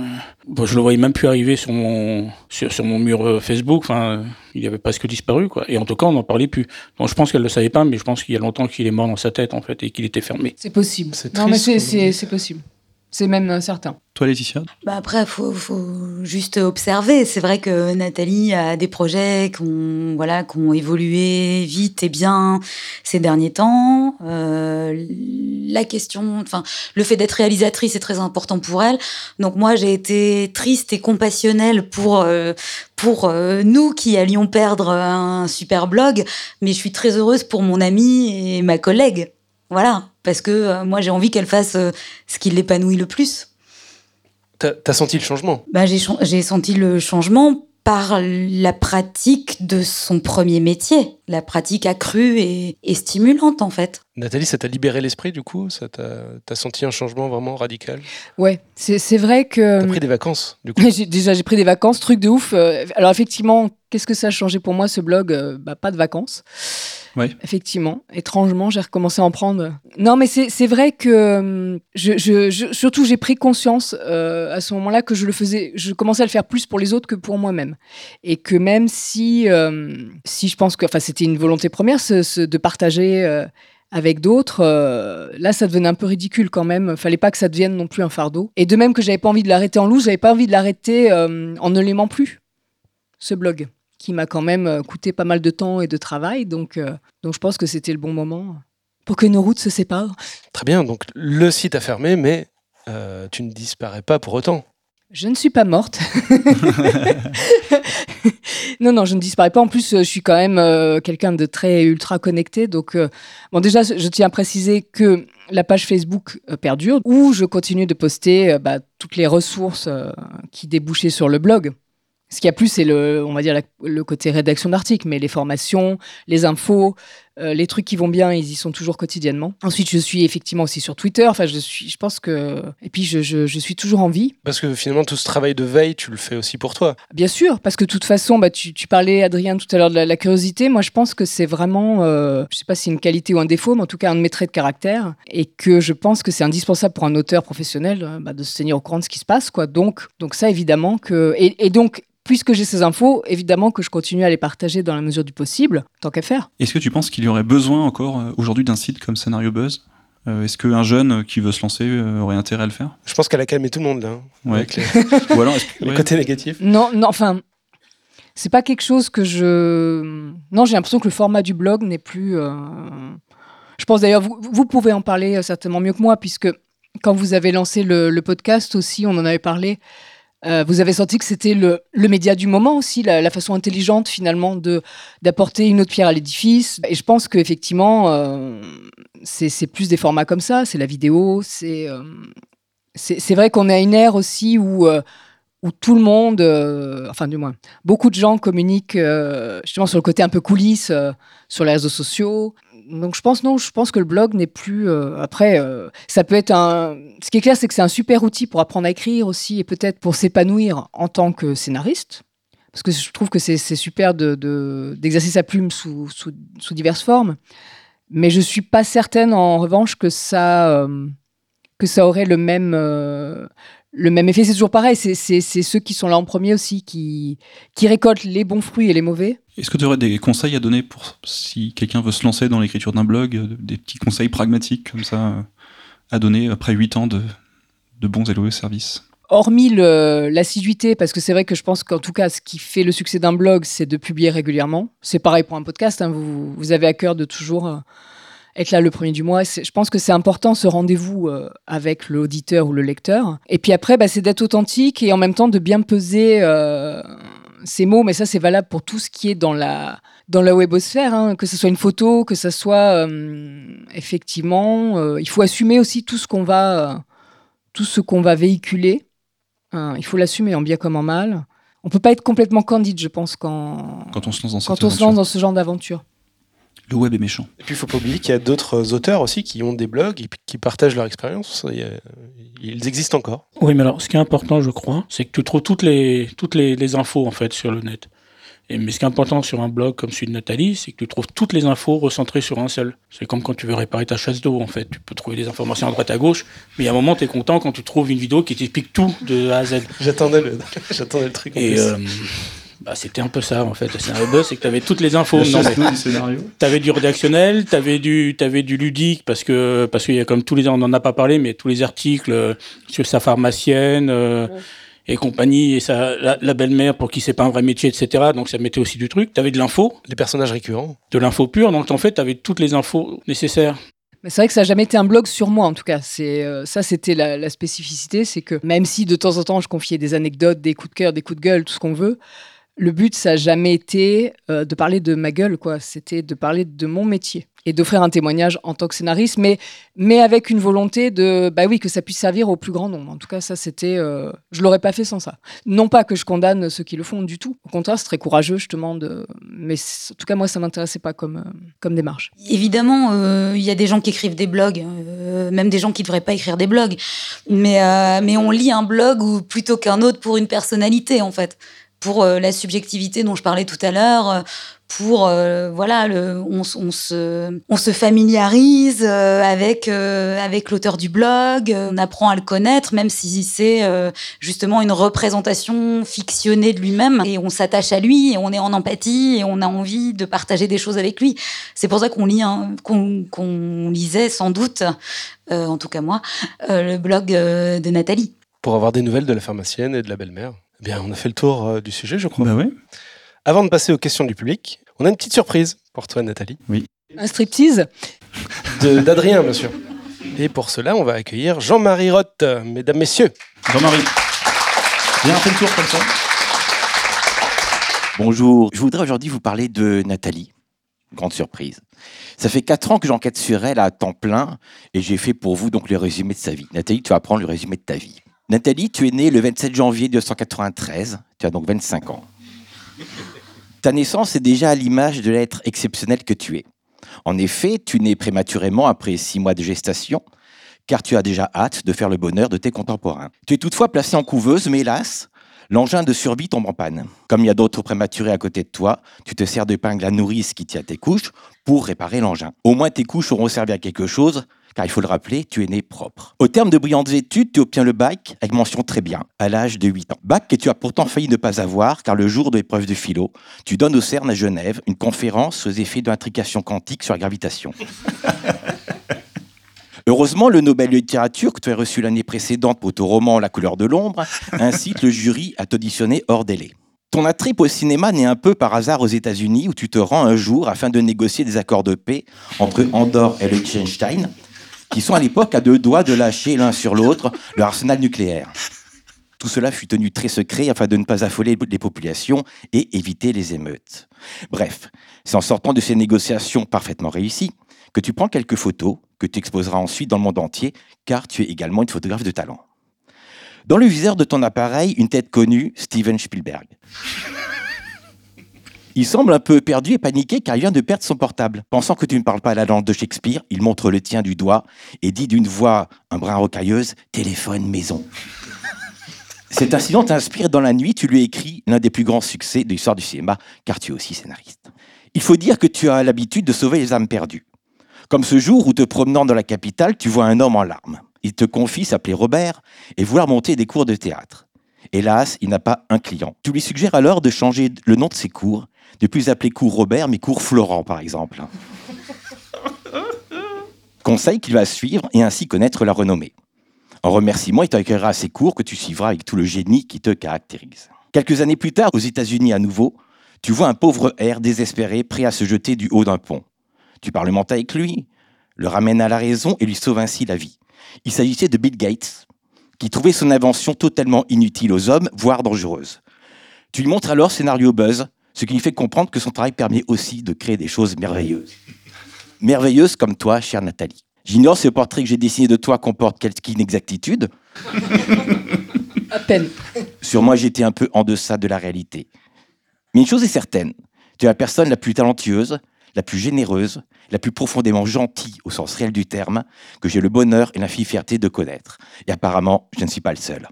je le voyais même plus arriver sur mon sur, sur mon mur euh, Facebook. Enfin, il avait presque disparu quoi. Et en tout cas, on n'en parlait plus. Donc je pense qu'elle le savait pas, mais je pense qu'il y a longtemps qu'il est mort dans sa tête en fait et qu'il était fermé. C'est possible. Non mais c'est possible. C'est même certain. Toi, Laetitia? Bah Après, il faut, faut, juste observer. C'est vrai que Nathalie a des projets qui ont, voilà, qui ont évolué vite et bien ces derniers temps. Euh, la question, enfin, le fait d'être réalisatrice est très important pour elle. Donc moi, j'ai été triste et compassionnelle pour, euh, pour euh, nous qui allions perdre un super blog, mais je suis très heureuse pour mon amie et ma collègue. Voilà, parce que euh, moi j'ai envie qu'elle fasse euh, ce qui l'épanouit le plus. T'as as senti le changement? Bah, J'ai senti le changement par la pratique de son premier métier, la pratique accrue et, stimulante en fait. Nathalie, ça t'a libéré l'esprit du coup? Ça T'as senti un changement vraiment radical? Ouais, c'est vrai que... T'as pris des vacances du coup? Déjà j'ai pris des vacances, truc de ouf. Euh, alors effectivement, qu'est-ce que ça a changé pour moi ce blog? Bah, Pas de vacances. Effectivement, étrangement, j'ai recommencé à en prendre. Non, mais c'est vrai que je, surtout j'ai pris conscience euh, à ce moment-là que je le faisais, je commençais à le faire plus pour les autres que pour moi-même, et que même si hum, si je pense que, enfin, c'était une volonté première, de partager. Euh, avec d'autres, euh, là, ça devenait un peu ridicule quand même. Fallait pas que ça devienne non plus un fardeau. Et de même que j'avais pas envie de l'arrêter en loose, j'avais pas envie de l'arrêter en ne l'aimant plus, ce blog qui m'a quand même euh, coûté pas mal de temps et de travail. Donc, euh, donc je pense que c'était le bon moment pour que nos routes se séparent. Très bien, donc le site a fermé, mais euh, tu ne disparais pas pour autant. Je ne suis pas morte. non, non, je ne disparais pas. En plus, je suis quand même quelqu'un de très ultra connecté. Donc, bon, déjà, je tiens à préciser que la page Facebook perdure, où je continue de poster bah, toutes les ressources qui débouchaient sur le blog. Ce qu'il y a plus, c'est le, on va dire, le côté rédaction d'articles, mais les formations, les infos, euh, les trucs qui vont bien, ils y sont toujours quotidiennement. Ensuite, je suis effectivement aussi sur Twitter. Enfin, je suis, je pense que, et puis je, je, je, suis toujours en vie. Parce que finalement, tout ce travail de veille, tu le fais aussi pour toi. Bien sûr, parce que de toute façon, bah, tu, tu parlais, Adrien, tout à l'heure de la, curiosité. Moi, je pense que c'est vraiment, euh, je sais pas si c'est une qualité ou un défaut, mais en tout cas un de mes traits de caractère, et que je pense que c'est indispensable pour un auteur professionnel euh, bah, de se tenir au courant de ce qui se passe, quoi. Donc, donc ça, évidemment que, et, et donc puisque j'ai ces infos, évidemment que je continue à les partager dans la mesure du possible, tant qu'à faire. Est-ce que tu penses qu'il y aurait besoin encore euh, aujourd'hui d'un site comme Scénario Buzz euh, Est-ce qu'un jeune qui veut se lancer euh, aurait intérêt à le faire? Je pense qu'elle a calmé tout le monde là. Hein, ouais. Avec les, Ou alors, les côtés négatifs. Non, non, enfin, c'est pas quelque chose que je. Non, j'ai l'impression que le format du blog n'est plus. Je pense d'ailleurs, vous, vous, pouvez en parler certainement mieux que moi, puisque quand vous avez lancé le, le podcast aussi, on en avait parlé. Euh, vous avez senti que c'était le, média du moment aussi, la, façon intelligente finalement de d'apporter une autre pierre à l'édifice. Et je pense qu'effectivement, euh, c'est plus des formats comme ça, c'est la vidéo, c'est euh, c'est vrai qu'on a une ère aussi où euh, où tout le monde, enfin du moins, beaucoup de gens communiquent justement sur le côté un peu coulisses sur les réseaux sociaux donc je pense non, je pense que le blog n'est plus. Euh, après, euh, ça peut être un. Ce qui est clair, c'est que c'est un super outil pour apprendre à écrire aussi et peut-être pour s'épanouir en tant que scénariste. Parce que je trouve que c'est super d'exercer de, sa plume sous, diverses formes. Mais je suis pas certaine, en revanche, que ça, euh, que ça aurait le même, le même effet. C'est toujours pareil. C'est ceux qui sont là en premier aussi qui, qui récoltent les bons fruits et les mauvais. Est-ce que tu aurais des conseils à donner pour si quelqu'un veut se lancer dans l'écriture d'un blog, euh, des petits conseils pragmatiques comme ça euh, à donner après 8 ans de, de bons et loyaux services? Hormis l'assiduité, parce que c'est vrai que je pense qu'en tout cas, ce qui fait le succès d'un blog, c'est de publier régulièrement. C'est pareil pour un podcast, hein, vous, vous, avez à cœur de toujours euh, être là le premier du mois. Je pense que c'est important ce rendez-vous avec l'auditeur ou le lecteur. Et puis après, bah, c'est d'être authentique et en même temps de bien peser ces mots, mais ça c'est valable pour tout ce qui est dans la dans la webosphère, hein, que ce soit une photo, que ce soit euh, effectivement, euh, il faut assumer aussi tout ce qu'on va euh, tout ce qu'on va véhiculer. Hein, il faut l'assumer en bien comme en mal. On peut pas être complètement candide, je pense, quand quand on se lance dans, quand on se lance dans ce genre d'aventure. Le web est méchant. Et puis il faut pas oublier qu'il y a d'autres auteurs aussi qui ont des blogs et qui partagent leur expérience. Ils existent encore. Oui, mais alors ce qui est important, je crois, c'est que tu trouves toutes les, toutes les, les, infos en fait sur le net. Et, mais ce qui est important sur un blog comme celui de Nathalie, c'est que tu trouves toutes les infos recentrées sur un seul. C'est comme quand tu veux réparer ta chasse d'eau en fait. Tu peux trouver des informations à droite à gauche, mais il y a un moment, tu es content quand tu trouves une vidéo qui t'explique tout de A à Z. J'attendais le, j'attendais le truc. Et, euh, bah, C'était un peu ça, en fait. Le scénario buzz, c'est que tu avais toutes les infos. Non, mais- du scénario. Tu avais du rédactionnel, tu avais du, t'avais du ludique, parce que parce qu'il y a comme tous les on n'en a pas parlé, mais tous les articles euh, sur sa pharmacienne euh, et compagnie, et sa, la, la belle-mère pour qui c'est pas un vrai métier, etc. Donc ça mettait aussi du truc. Tu avais de l'info, Les personnages récurrents. de l'info pure, donc en fait, tu avais toutes les infos nécessaires. Mais c'est vrai que ça n'a jamais été un blog sur moi, en tout cas. C'est euh, ça, c'était la, la spécificité, c'est que même si de temps en temps je confiais des anecdotes, des coups de cœur, des coups de gueule, tout ce qu'on veut, le but ça n'a jamais été euh, de parler de ma gueule, quoi. C'était de parler de mon métier et d'offrir un témoignage en tant que scénariste, mais mais avec une volonté de, bah oui, que ça puisse servir au plus grand nombre. En tout cas, ça c'était, euh, je l'aurais pas fait sans ça. Non pas que je condamne ceux qui le font du tout. Au contraire, c'est très courageux, justement. De... Mais c'est- en tout cas, moi, ça m'intéressait pas comme euh, comme démarche. Évidemment, euh, il y a des gens qui écrivent des blogs, même des gens qui ne devraient pas écrire des blogs. Mais, mais on lit un blog ou plutôt qu'un autre pour une personnalité, en fait. Pour euh, la subjectivité dont je parlais tout à l'heure, euh, pour, euh, voilà, on, se, familiarise avec, avec l'auteur du blog, on apprend à le connaître, même si c'est justement une représentation fictionnée de lui-même. Et on s'attache à lui, et on est en empathie, et on a envie de partager des choses avec lui. C'est pour ça qu'on lit, un- qu'on lisait sans doute, en tout cas moi, le blog de Nathalie. Pour avoir des nouvelles de la pharmacienne et de la belle-mère. Eh bien, on a fait le tour euh, du sujet, je crois. Bah ouais. Avant de passer aux questions du public, on a une petite surprise pour toi, Nathalie. Un striptease? De- D'Adrien, bien sûr. Et pour cela, on va accueillir Jean-Marie Roth, mesdames, messieurs. Jean-Marie. Viens, fais le tour comme ça. Bonjour, je voudrais aujourd'hui vous parler de Nathalie. Grande surprise. Ça fait quatre ans que j'enquête sur elle à temps plein et j'ai fait pour vous donc le résumé de sa vie. Nathalie, tu vas prendre le résumé de ta vie. Nathalie, tu es née le 27 janvier 1993, tu as donc 25 ans. Ta naissance est déjà à l'image de l'être exceptionnel que tu es. En effet, tu nais prématurément après six mois de gestation, car tu as déjà hâte de faire le bonheur de tes contemporains. Tu es toutefois placée en couveuse, mais hélas, l'engin de survie tombe en panne. Comme il y a d'autres prématurés à côté de toi, tu te sers d'épingle à nourrice qui tient tes couches pour réparer l'engin. Au moins tes couches auront servi à quelque chose, car il faut le rappeler, tu es né propre. Au terme de brillantes études, tu obtiens le bac avec mention très bien, à l'âge de 8 ans. Bac que tu as pourtant failli ne pas avoir, car le jour de l'épreuve de philo, tu donnes au CERN à Genève une conférence aux effets de l'intrication quantique sur la gravitation. Heureusement, le Nobel de littérature que tu as reçu l'année précédente pour ton roman La couleur de l'ombre incite le jury à t'auditionner hors délai. Ton attrait au cinéma naît un peu par hasard aux États-Unis où tu te rends un jour afin de négocier des accords de paix entre Andorre et Liechtenstein, qui sont à l'époque à deux doigts de lâcher l'un sur l'autre leur arsenal nucléaire. Tout cela fut tenu très secret afin de ne pas affoler les populations et éviter les émeutes. Bref, c'est en sortant de ces négociations parfaitement réussies que tu prends quelques photos que tu exposeras ensuite dans le monde entier, car tu es également une photographe de talent. Dans le viseur de ton appareil, une tête connue, Steven Spielberg. Il semble un peu perdu et paniqué car il vient de perdre son portable. Pensant que tu ne parles pas la langue de Shakespeare, il montre le tien du doigt et dit d'une voix un brin rocailleuse Téléphone maison. Cet incident t'inspire dans la nuit, tu lui écris l'un des plus grands succès de l'histoire du cinéma, car tu es aussi scénariste. Il faut dire que tu as l'habitude de sauver les âmes perdues. Comme ce jour où, te promenant dans la capitale, tu vois un homme en larmes. Il te confie s'appeler Robert et vouloir monter des cours de théâtre. Hélas, il n'a pas un client. Tu lui suggères alors de changer le nom de ses cours, de plus appeler cours Robert, mais cours Florent, par exemple. Conseil qu'il va suivre et ainsi connaître la renommée. En remerciement, il t'accueillera à ses cours que tu suivras avec tout le génie qui te caractérise. Quelques années plus tard, aux États-Unis à nouveau, tu vois un pauvre R désespéré prêt à se jeter du haut d'un pont. Tu parlementes avec lui, le ramènes à la raison et lui sauves ainsi la vie. Il s'agissait de Bill Gates, qui trouvait son invention totalement inutile aux hommes, voire dangereuse. Tu lui montres alors Scénario Buzz, ce qui lui fait comprendre que son travail permet aussi de créer des choses merveilleuses. Merveilleuses comme toi, chère Nathalie. J'ignore si le portrait que j'ai dessiné de toi comporte quelque inexactitude. À peine. Sur moi, j'étais un peu en deçà de la réalité. Mais une chose est certaine, tu es la personne la plus talentueuse, la plus généreuse, la plus profondément gentille au sens réel du terme, que j'ai le bonheur et la fierté de connaître. Et apparemment, je ne suis pas le seul.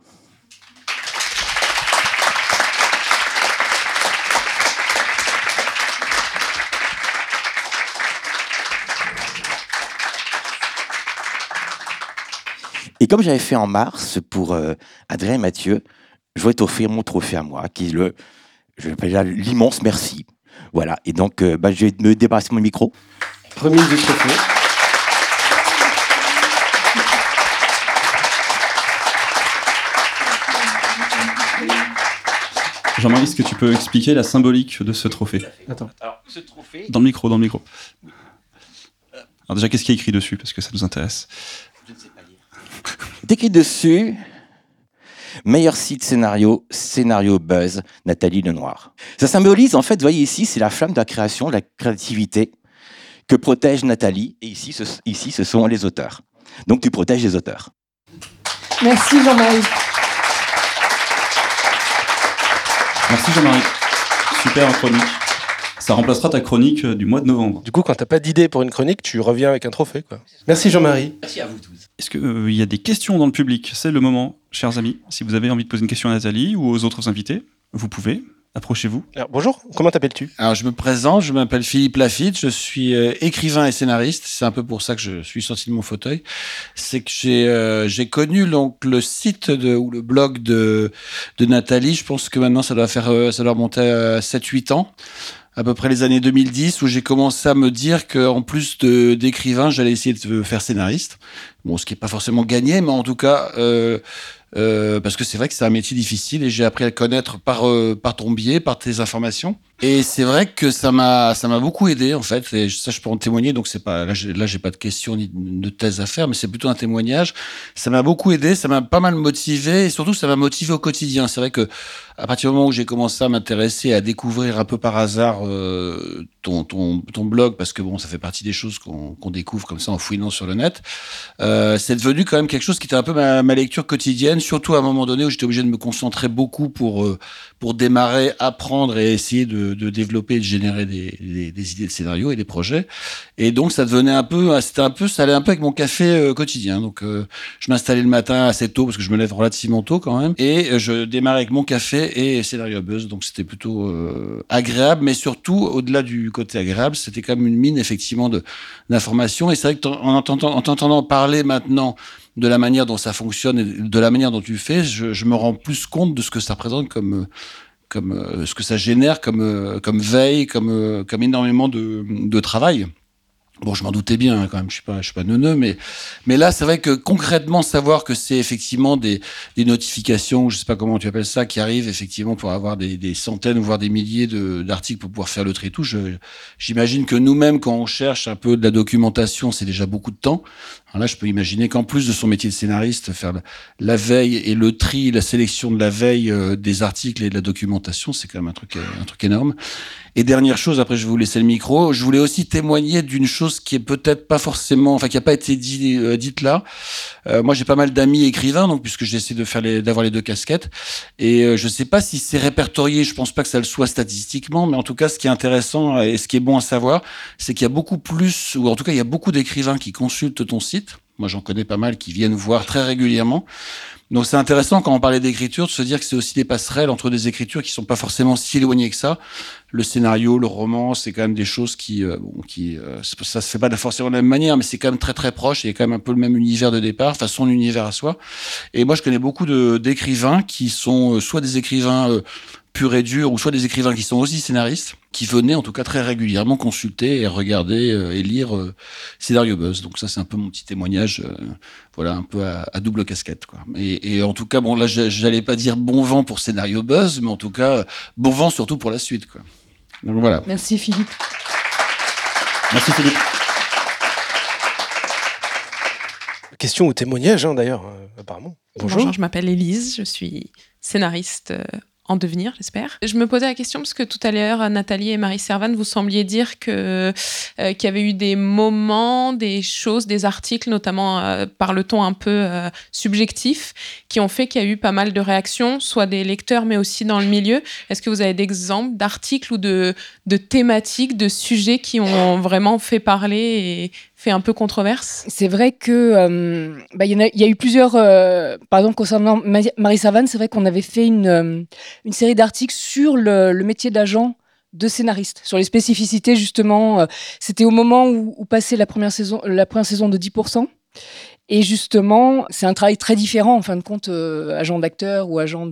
Et comme j'avais fait en mars pour euh, Adrien et Mathieu, je voulais t'offrir mon trophée à moi, qui est le, je l'appelle là l'immense merci. Voilà, et donc euh, bah, je vais me débarrasser de mon micro. Remise du trophée. Jean-Marie, est-ce que tu peux expliquer la symbolique de ce trophée? Attends. Alors, ce trophée, Dans le micro, dans le micro. Alors déjà, qu'est-ce qui est écrit dessus? Parce que ça nous intéresse. est écrit dessus meilleur site scénario, scénario buzz, Nathalie Lenoir. Ça symbolise, en fait, vous voyez ici, c'est la flamme de la création, de la créativité que protège Nathalie. Et ici, ce, ici, ce sont les auteurs. Donc, tu protèges les auteurs. Merci Jean-Marie. Merci Jean-Marie. Super chronique. Ça remplacera ta chronique euh, du mois de novembre. Du coup, quand t'as pas d'idée pour une chronique, tu reviens avec un trophée. Quoi. Merci Jean-Marie. Merci à vous tous. Est-ce qu'il y a des questions dans le public? C'est le moment, chers amis. Si vous avez envie de poser une question à Nathalie ou aux autres invités, vous pouvez. Approchez-vous. Alors, bonjour, comment t'appelles-tu? Alors, je me présente, je m'appelle Philippe Lafitte, je suis euh, écrivain et scénariste. C'est un peu pour ça que je suis sorti de mon fauteuil. C'est que j'ai euh, j'ai connu donc le site de, ou le blog de, de Nathalie. Je pense que maintenant ça doit faire euh, ça doit remonter à 7-8 ans, à peu près les années 2010, où j'ai commencé à me dire qu'en plus d'écrivain, j'allais essayer de faire scénariste. Bon, ce qui est pas forcément gagné, mais en tout cas. Euh, euh, parce que c'est vrai que c'est un métier difficile et j'ai appris à le connaître par euh, par ton biais, par tes informations. Et c'est vrai que ça m'a ça m'a beaucoup aidé en fait. Et ça, je peux en témoigner. Donc c'est pas là, j'ai, pas de questions ni de thèse à faire, mais c'est plutôt un témoignage. Ça m'a beaucoup aidé, ça m'a pas mal motivé et surtout ça m'a motivé au quotidien. C'est vrai que à partir du moment où j'ai commencé à m'intéresser, à découvrir un peu par hasard euh, ton, ton ton blog, parce que bon, ça fait partie des choses qu'on, qu'on découvre comme ça en fouinant sur le net. Euh, c'est devenu quand même quelque chose qui était un peu ma, ma lecture quotidienne, surtout à un moment donné où j'étais obligé de me concentrer beaucoup pour euh, pour démarrer, apprendre et essayer de, de développer et de générer des, des, des idées de scénario et des projets. Et donc ça devenait un peu, c'était un peu, ça allait un peu avec mon café euh, quotidien. Donc euh, je m'installais le matin assez tôt parce que je me lève relativement tôt quand même, et euh, je démarrais avec mon café et scénario buzz. Donc c'était plutôt euh, agréable, mais surtout au-delà du côté agréable, c'était quand même une mine effectivement d'informations. Et c'est vrai que en t'entendant parler maintenant de la manière dont ça fonctionne et de la manière dont tu fais, je, je me rends plus compte de ce que ça représente comme comme euh, ce que ça génère comme euh, comme veille, comme euh, comme énormément de de travail. Bon, je m'en doutais bien hein, quand même. Je suis pas, je suis pas neuneux, mais mais là, c'est vrai que concrètement, savoir que c'est effectivement des des notifications, je sais pas comment tu appelles ça, qui arrivent effectivement pour avoir des, des centaines voire des milliers d'articles pour pouvoir faire le tri tout. J'imagine que nous-mêmes, quand on cherche un peu de la documentation, c'est déjà beaucoup de temps. Alors là, je peux imaginer qu'en plus de son métier de scénariste, faire la, veille et le tri, la sélection de la veille euh, des articles et de la documentation, c'est quand même un truc, euh, un truc énorme. Et dernière chose, après je vais vous laisser le micro, je voulais aussi témoigner d'une chose qui est peut-être pas forcément, enfin qui a pas été dit, euh, dite là. Euh, moi, j'ai pas mal d'amis écrivains, donc puisque j'essaie de faire d'avoir les deux casquettes, et euh, je sais pas si c'est répertorié. Je pense pas que ça le soit statistiquement, mais en tout cas, ce qui est intéressant et ce qui est bon à savoir, c'est qu'il y a beaucoup plus, ou en tout cas, il y a beaucoup d'écrivains qui consultent ton site. Moi, j'en connais pas mal qui viennent voir très régulièrement. Donc c'est intéressant quand on parlait d'écriture de se dire que c'est aussi des passerelles entre des écritures qui sont pas forcément si éloignées que ça. Le scénario, le roman, c'est quand même des choses qui, euh, bon, qui, euh, ça se fait pas forcément de la même manière, mais c'est quand même très très proche. Il y a quand même un peu le même univers de départ, enfin son univers à soi. Et moi, je connais beaucoup d'écrivains qui sont euh, soit des écrivains euh, purs et durs, ou soit des écrivains qui sont aussi scénaristes, qui venaient en tout cas très régulièrement consulter et regarder euh, et lire euh, Scénario Buzz. Donc ça, c'est un peu mon petit témoignage, euh, voilà, un peu à, à double casquette, quoi. Et, et en tout cas, bon, là, je- j'allais pas dire bon vent pour Scénario Buzz, mais en tout cas, bon vent surtout pour la suite, quoi. Donc voilà. Merci Philippe. Merci Philippe. Question ou témoignage, hein, d'ailleurs, euh, apparemment. Bonjour. je m'appelle Élise, je suis scénariste en devenir, j'espère. Je me posais la question parce que tout à l'heure, Nathalie et Marie Servan, vous sembliez dire que euh, qu'il y avait eu des moments, des choses, des articles, notamment euh, par le ton un peu euh, subjectif, qui ont fait qu'il y a eu pas mal de réactions, soit des lecteurs, mais aussi dans le milieu. Est-ce que vous avez d'exemples d'articles ou de, de thématiques, de sujets qui ont vraiment fait parler et fait un peu controverse C'est vrai que euh, bah, il y, a- eu plusieurs. euh, par exemple, concernant Ma- Marie Savane, c'est vrai qu'on avait fait une, euh, une série d'articles sur le, métier d'agent de scénariste, sur les spécificités justement. C'était au moment où, où passait la première saison, la première saison de 10%. Et justement, c'est un travail très différent, en fin de compte, agent d'acteur ou agent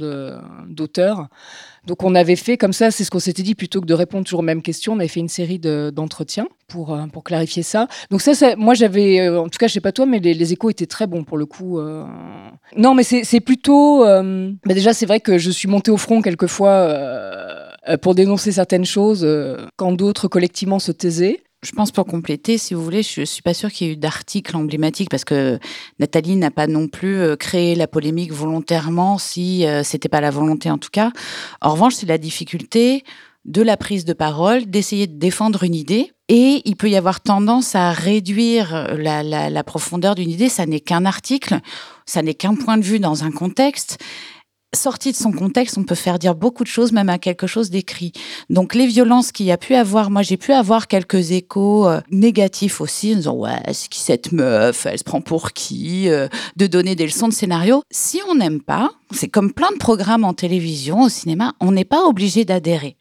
d'auteur. Donc on avait fait comme ça, c'est ce qu'on s'était dit, plutôt que de répondre toujours aux mêmes questions, on avait fait une série d'entretiens pour, euh, pour clarifier ça. Donc ça, moi j'avais, euh, en tout cas je sais pas toi, mais les, échos étaient très bons pour le coup. Euh. Non mais c'est plutôt... Bah, déjà c'est vrai que je suis montée au front quelquefois pour dénoncer certaines choses quand d'autres collectivement se taisaient. Je pense pour compléter, si vous voulez, je suis pas sûre qu'il y ait eu d'articles emblématiques parce que Nathalie n'a pas non plus euh, créé la polémique volontairement si ce euh, c'était pas la volonté en tout cas. En revanche, c'est la difficulté de la prise de parole, d'essayer de défendre une idée. Et il peut y avoir tendance à réduire la, la profondeur d'une idée. Ça n'est qu'un article, ça n'est qu'un point de vue dans un contexte sorti de son contexte, on peut faire dire beaucoup de choses, même à quelque chose d'écrit. Donc les violences qu'il y a pu avoir, moi j'ai pu avoir quelques échos euh, négatifs aussi, en disant ouais, c'est qui cette meuf, elle se prend pour qui, euh, de donner des leçons de scénario. Si on n'aime pas, c'est comme plein de programmes en télévision, au cinéma, on n'est pas obligé d'adhérer.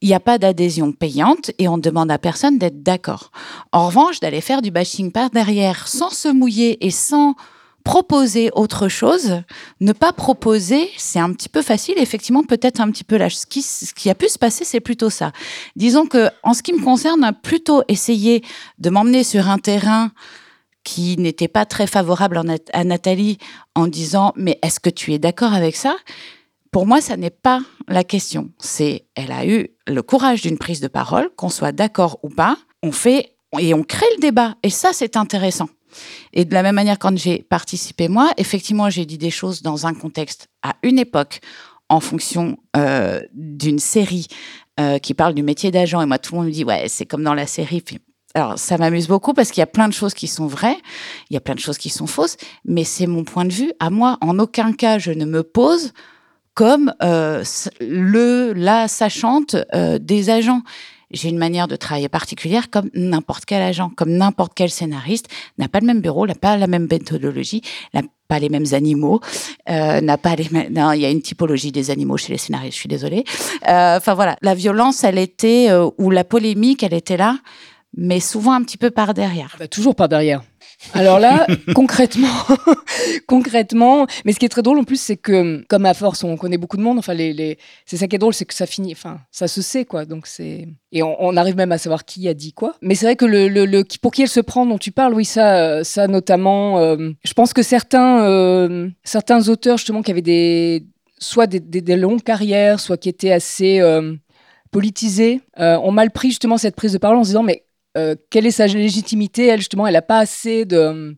Il n'y a pas d'adhésion payante et on demande à personne d'être d'accord. En revanche, d'aller faire du bashing par derrière sans se mouiller et sans proposer autre chose, ne pas proposer, c'est un petit peu facile, effectivement, peut-être un petit peu lâche. Ce qui, a pu se passer, c'est plutôt ça. Disons que, en ce qui me concerne, plutôt essayé de m'emmener sur un terrain qui n'était pas très favorable à Nathalie en disant, mais est-ce que tu es d'accord avec ça? Pour moi, ça n'est pas la question. C'est, elle a eu le courage d'une prise de parole, qu'on soit d'accord ou pas. On fait et on crée le débat. Et ça, c'est intéressant. Et de la même manière, quand j'ai participé moi, effectivement, j'ai dit des choses dans un contexte à une époque en fonction euh, d'une série euh, qui parle du métier d'agent. Et moi, tout le monde me dit, ouais, c'est comme dans la série. alors, ça m'amuse beaucoup parce qu'il y a plein de choses qui sont vraies, il y a plein de choses qui sont fausses, mais c'est mon point de vue. À moi, en aucun cas, je ne me pose comme euh, le la sachante des agents j'ai une manière de travailler particulière comme n'importe quel agent, comme n'importe quel scénariste, n'a pas le même bureau, n'a pas la même méthodologie, n'a pas les mêmes animaux, euh, n'a pas les mêmes... Non, il y a une typologie des animaux chez les scénaristes, je suis désolée. Euh, enfin voilà, la violence, elle était, euh, ou la polémique, elle était là, mais souvent un petit peu par derrière. Ah bah, toujours par derrière. Alors là, concrètement, concrètement, mais ce qui est très drôle en plus, c'est que comme à force, on connaît beaucoup de monde. Enfin, les, c'est ça qui est drôle, c'est que ça finit, enfin, ça se sait quoi. Donc c'est et on, arrive même à savoir qui a dit quoi. Mais c'est vrai que le, le, pour qui elle se prend dont tu parles, oui, ça, ça notamment. Euh, je pense que certains, euh, certains auteurs justement qui avaient des soit des, des, longues carrières, soit qui étaient assez euh, politisés, ont mal pris justement cette prise de parole en se disant mais euh, quelle est sa légitimité? Elle, justement, elle n'a pas assez de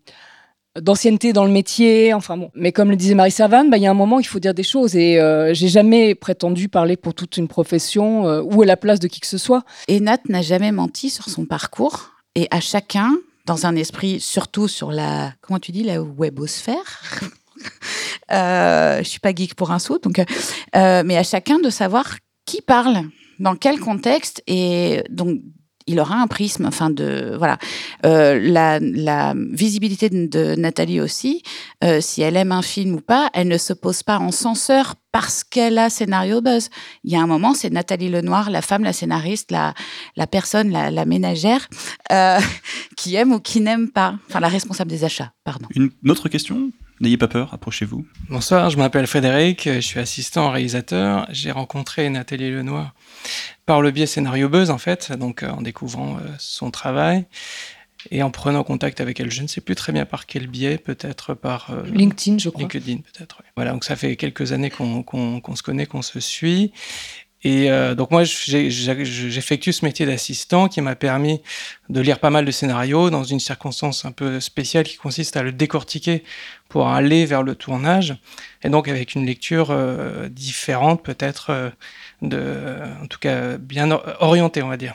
d'ancienneté dans le métier, enfin bon. Mais comme le disait Marie Servan, bah, il y a un moment, il faut dire des choses. Et euh, j'ai jamais prétendu parler pour toute une profession euh, ou à la place de qui que ce soit. Et Nat n'a jamais menti sur son parcours. Et à chacun, dans un esprit, surtout sur la, comment tu dis, la webosphère. euh, je suis pas geek pour un saut, donc, mais à chacun de savoir qui parle, dans quel contexte, et donc il aura un prisme, enfin de voilà. Euh, la, la, visibilité de, Nathalie aussi, euh, si elle aime un film ou pas, elle ne se pose pas en censeur parce qu'elle a scénario buzz. Il y a un moment, c'est Nathalie Lenoir, la femme, la scénariste, la, la personne, la, la ménagère, euh, qui aime ou qui n'aime pas. Enfin, la responsable des achats, pardon. Une autre question? N'ayez pas peur, approchez-vous. Bonsoir, je m'appelle Frédéric, je suis assistant réalisateur. J'ai rencontré Nathalie Lenoir par le biais Scénario Buzz, en fait, donc euh, en découvrant euh, son travail et en prenant contact avec elle. Je ne sais plus très bien par quel biais, peut-être par euh, LinkedIn, je crois. LinkedIn, peut-être. Voilà, donc ça fait quelques années qu'on se connaît, qu'on se suit. Et euh, donc moi, j'effectue ce métier d'assistant qui m'a permis de lire pas mal de scénarios dans une circonstance un peu spéciale qui consiste à le décortiquer pour aller vers le tournage. Et donc avec une lecture euh, différente, peut-être, en tout cas bien orientée, on va dire.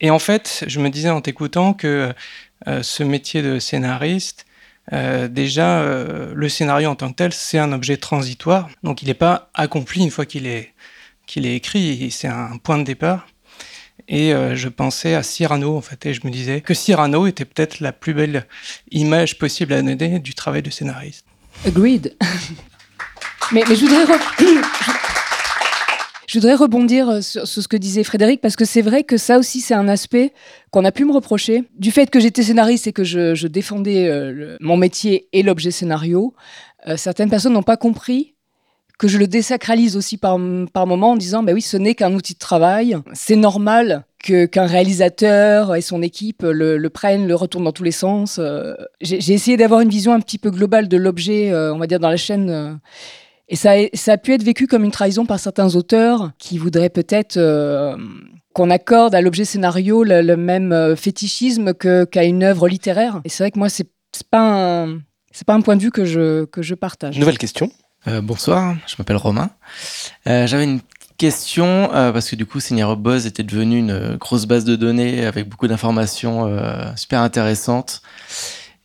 Et en fait, je me disais en t'écoutant que ce métier de scénariste, déjà, le scénario en tant que tel, c'est un objet transitoire. Donc il n'est pas accompli une fois qu'il est qu'il est écrit, c'est un point de départ. Et euh, je pensais à Cyrano, en fait, et je me disais que Cyrano était peut-être la plus belle image possible à donner du travail de scénariste. Agreed. mais je voudrais. Je voudrais rebondir euh, sur, ce que disait Frédéric, parce que c'est vrai que ça aussi, c'est un aspect qu'on a pu me reprocher. Du fait que j'étais scénariste et que je, défendais euh, mon métier et l'objet scénario, euh, certaines personnes n'ont pas compris que je le désacralise aussi par, moment en disant, bah oui, ce n'est qu'un outil de travail. C'est normal qu'un réalisateur et son équipe le, prennent, le retournent dans tous les sens. J'ai, essayé d'avoir une vision un petit peu globale de l'objet, on va dire, dans la chaîne et ça a, ça a pu être vécu comme une trahison par certains auteurs qui voudraient peut-être euh, qu'on accorde à l'objet scénario le, même euh, fétichisme qu'à une œuvre littéraire. Et c'est vrai que moi, c'est, pas un, c'est pas un point de vue que je, que je partage. Nouvelle question? Euh, bonsoir, je m'appelle Romain. j'avais une question parce que du coup, Senior Buzz était devenu une grosse base de données avec beaucoup d'informations super intéressantes.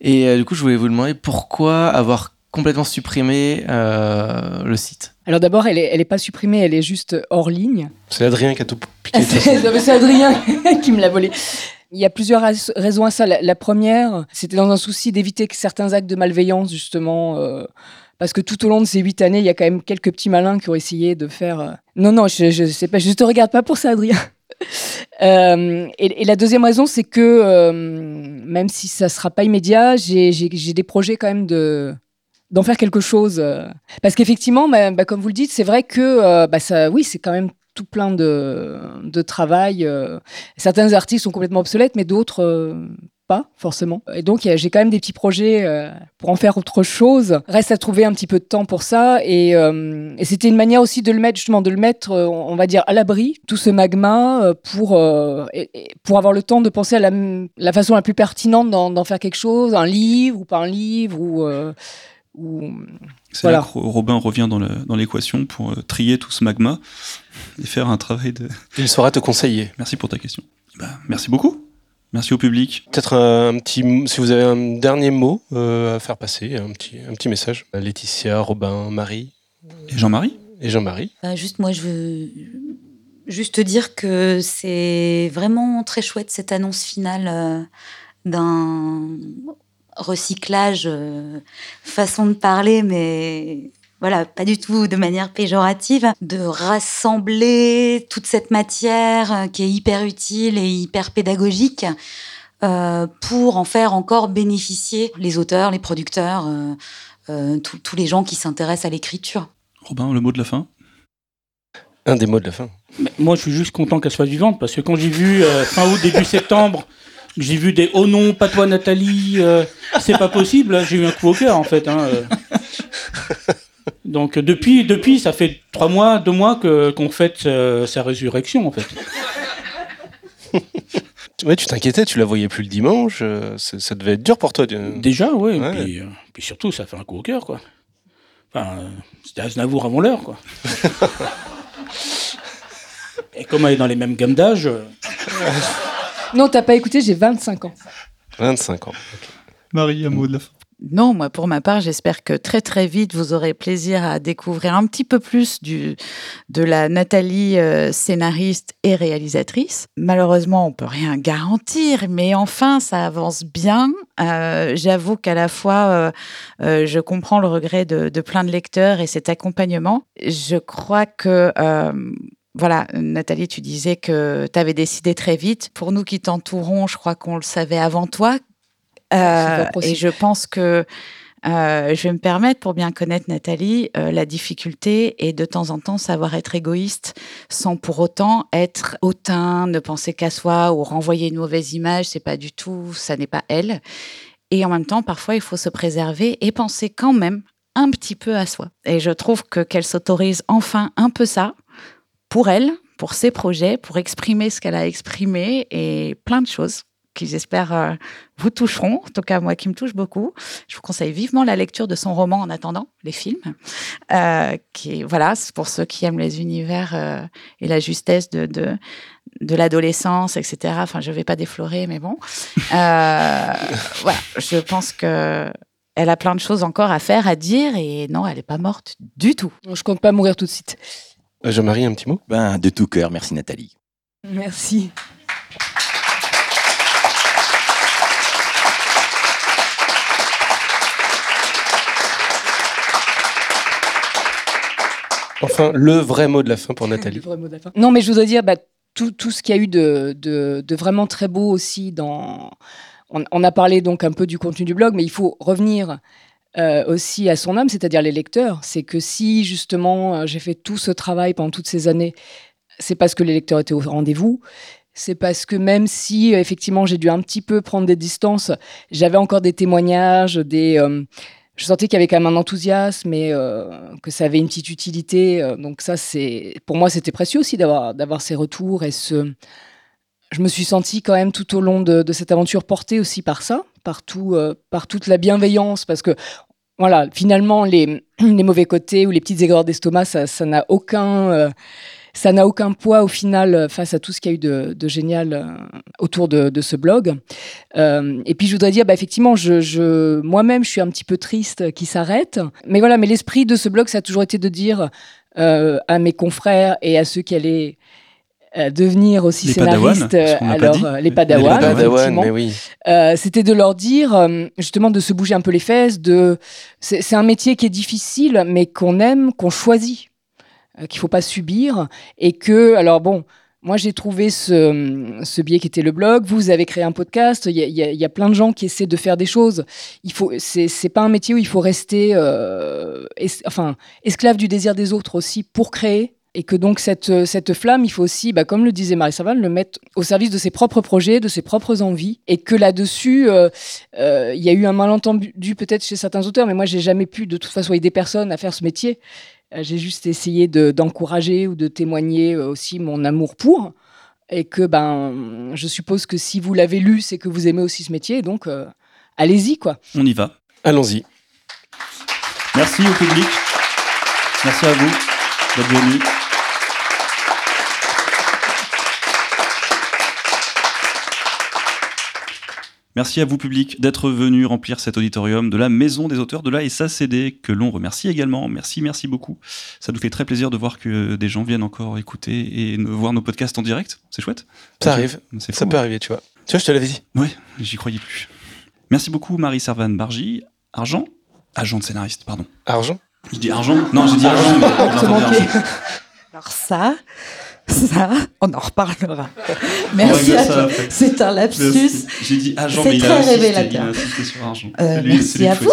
Et du coup, je voulais vous demander pourquoi avoir complètement supprimé euh, le site Alors d'abord, elle n'est elle est pas supprimée, elle est juste hors ligne. C'est Adrien qui a tout piqué. c'est Adrien qui me l'a volé. Il y a plusieurs raisons à ça. La, première, c'était dans un souci d'éviter que certains actes de malveillance, justement, euh, parce que tout au long de ces huit années, il y a quand même quelques petits malins qui ont essayé de faire. Euh, non, non, je, ne sais pas, je te regarde pas pour ça, Adrien. et, et, la deuxième raison, c'est que même si ça sera pas immédiat, j'ai des projets quand même de d'en faire quelque chose. Euh. Parce qu'effectivement, bah, bah, comme vous le dites, c'est vrai que euh, bah, ça, oui, c'est quand même tout plein de, de travail. Euh. Certains articles sont complètement obsolètes, mais d'autres pas forcément. Et donc j'ai quand même des petits projets pour en faire autre chose. Reste à trouver un petit peu de temps pour ça. Et, et c'était une manière aussi de le mettre justement de le mettre, on va dire, à l'abri tout ce magma pour pour avoir le temps de penser à la, la façon la plus pertinente d'en faire quelque chose, un livre ou pas un livre ou c'est là que Robin revient dans l'équation pour euh, trier tout ce magma et faire un travail de. Il saura te conseiller. Merci pour ta question. Bah, merci beaucoup. Merci au public. Peut-être un petit, si vous avez un dernier mot euh, à faire passer, un petit, un petit message. Laetitia, Robin, Marie. Et Jean-Marie. Et Jean-Marie. Bah, juste moi, je veux juste dire que c'est vraiment très chouette cette annonce finale euh, d'un recyclage, euh, façon de parler, mais voilà, pas du tout de manière péjorative, de rassembler toute cette matière euh, qui est hyper utile et hyper pédagogique euh, pour en faire encore bénéficier les auteurs, les producteurs, tous les gens qui s'intéressent à l'écriture. Robin, le mot de la fin? Un des mots de la fin. moi, je suis juste content qu'elle soit vivante parce que quand j'ai vu fin août, début septembre, j'ai vu des oh non, pas toi Nathalie, euh, c'est pas possible. J'ai eu un coup au cœur en fait. Hein, euh. Donc depuis, depuis, ça fait trois mois, deux mois que qu'on fête euh, sa résurrection en fait. Ouais, tu t'inquiétais, tu la voyais plus le dimanche, ça devait être dur pour toi. Déjà, ouais. Puis, puis, surtout, ça fait un coup au cœur, quoi. Enfin, c'était Aznavour avant l'heure, quoi. Et comme elle est dans les mêmes gammes d'âge. Non, t'as pas écouté, j'ai 25 ans. 25 ans. Marie, un mot de la fin. Non, moi pour ma part, j'espère que très très vite vous aurez plaisir à découvrir un petit peu plus du, de la Nathalie euh, scénariste et réalisatrice. Malheureusement, on peut rien garantir, mais enfin ça avance bien. Euh, j'avoue qu'à la fois, euh, je comprends le regret de, de, plein de lecteurs et cet accompagnement. Je crois que voilà, Nathalie, tu disais que tu avais décidé très vite. Pour nous qui t'entourons, je crois qu'on le savait avant toi. Euh, et je pense que euh, je vais me permettre, pour bien connaître Nathalie, euh, la difficulté est de temps en temps savoir être égoïste sans pour autant être hautain, ne penser qu'à soi ou renvoyer une mauvaise image. C'est pas du tout, ça n'est pas elle. Et en même temps, parfois, il faut se préserver et penser quand même un petit peu à soi. Et je trouve que qu'elle s'autorise enfin un peu ça pour elle, pour ses projets, pour exprimer ce qu'elle a exprimé et plein de choses qui j'espère euh, vous toucheront, en tout cas moi qui me touche beaucoup. Je vous conseille vivement la lecture de son roman en attendant les films, euh, qui voilà, c'est pour ceux qui aiment les univers euh, et la justesse de, de, de l'adolescence, etc. Enfin, je vais pas déflorer, mais bon, voilà, je pense que elle a plein de choses encore à faire, à dire, et non, elle n'est pas morte du tout. Je compte pas mourir tout de suite. Euh, Jean-Marie, un petit mot? Ben, De tout cœur, merci Nathalie. Merci. Enfin, le vrai mot de la fin pour Nathalie. Non, mais je voudrais dire bah, tout, tout ce qu'il y a eu de, de, de, vraiment très beau aussi dans. On, on, a parlé donc un peu du contenu du blog, mais il faut revenir euh, aussi à son âme, c'est-à-dire les lecteurs. C'est que si justement euh, j'ai fait tout ce travail pendant toutes ces années, c'est parce que les lecteurs étaient au rendez-vous. C'est parce que même si effectivement j'ai dû un petit peu prendre des distances, j'avais encore des témoignages, des, euh, je sentais qu'il y avait quand même un enthousiasme et euh, que ça avait une petite utilité. Euh, donc ça, c'est pour moi, c'était précieux aussi d'avoir d'avoir ces retours et ce. Je me suis sentie quand même tout au long de cette aventure portée aussi par ça, par tout, euh, par toute la bienveillance, parce que voilà, finalement les, les mauvais côtés ou les petites aigreurs d'estomac, ça n'a aucun euh, ça aucun poids au final euh, face à tout ce qu'il y a eu de, génial autour de, ce blog. Et puis je voudrais dire, bah, effectivement, je, moi-même, je suis un petit peu triste qu'il s'arrête. Mais voilà, mais l'esprit de ce blog, ça a toujours été de dire à mes confrères et à ceux qui allaient euh, devenir aussi les scénaristes, Padawan, alors euh, les padawan, les padawan mais oui. euh, c'était de leur dire justement de se bouger un peu les fesses, de c'est un métier qui est difficile, mais qu'on aime, qu'on choisit euh, qu'il faut pas subir et que alors bon moi j'ai trouvé ce, ce biais qui était le blog. Vous avez créé un podcast. Il y a, y, a, y a, plein de gens qui essaient de faire des choses. Il faut c'est c'est pas un métier où il faut rester euh, es, enfin esclave du désir des autres aussi pour créer et que donc cette, cette flamme, il faut aussi, bah, comme le disait Marie Serval, le mettre au service de ses propres projets, de ses propres envies, et que là-dessus, euh, euh, il y a eu un malentendu peut-être chez certains auteurs, mais moi j'ai jamais pu de toute façon aider personne à faire ce métier. J'ai juste essayé d'encourager de, ou de témoigner aussi mon amour pour. Et que ben, je suppose que si vous l'avez lu, c'est que vous aimez aussi ce métier. Donc, euh, allez-y, quoi. On y va. Allons-y. Merci au public. Merci à vous d'être venus. Merci à vous, public, d'être venu remplir cet auditorium de la Maison des auteurs de la SACD, que l'on remercie également. Merci, merci beaucoup. Ça nous fait très plaisir de voir que des gens viennent encore écouter et voir nos podcasts en direct. C'est chouette. Ça arrive. Ça peut arriver, tu vois. Tu vois, je te l'avais dit. Oui, j'y croyais plus. Merci beaucoup, Marie Servan Bargy. Argent? Agent de scénariste, pardon. Argent? Je dis argent? Non, j'ai dit argent, mais Alors ça, ça, on en reparlera. Merci à toi. C'est un lapsus. J'ai dit agent, mais il très a, insisté, révélateur. il a insisté sur argent. Euh, Lui, merci à vous.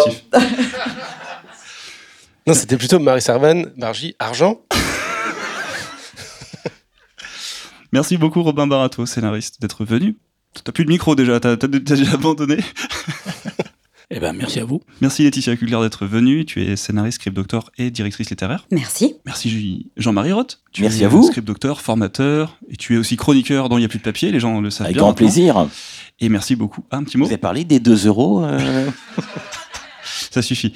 Non, c'était plutôt Marie Servan, Bargy, Argent. Merci beaucoup, Robin Barato, scénariste, d'être venu. T'as plus de micro déjà, t'as t'as déjà abandonné. Eh ben, merci à vous. Merci Laetitia Kugler d'être venue. Tu es scénariste, script doctor et directrice littéraire. Merci. Merci Jean-Marie Roth. Tu Merci es à vous. Script doctor, formateur, et tu es aussi chroniqueur dans Il n'y a plus de papier, les gens le savent Avec bien grand maintenant. plaisir. Et merci beaucoup. Ah, un petit mot Vous avez parlé des 2 euros euh, Ça suffit.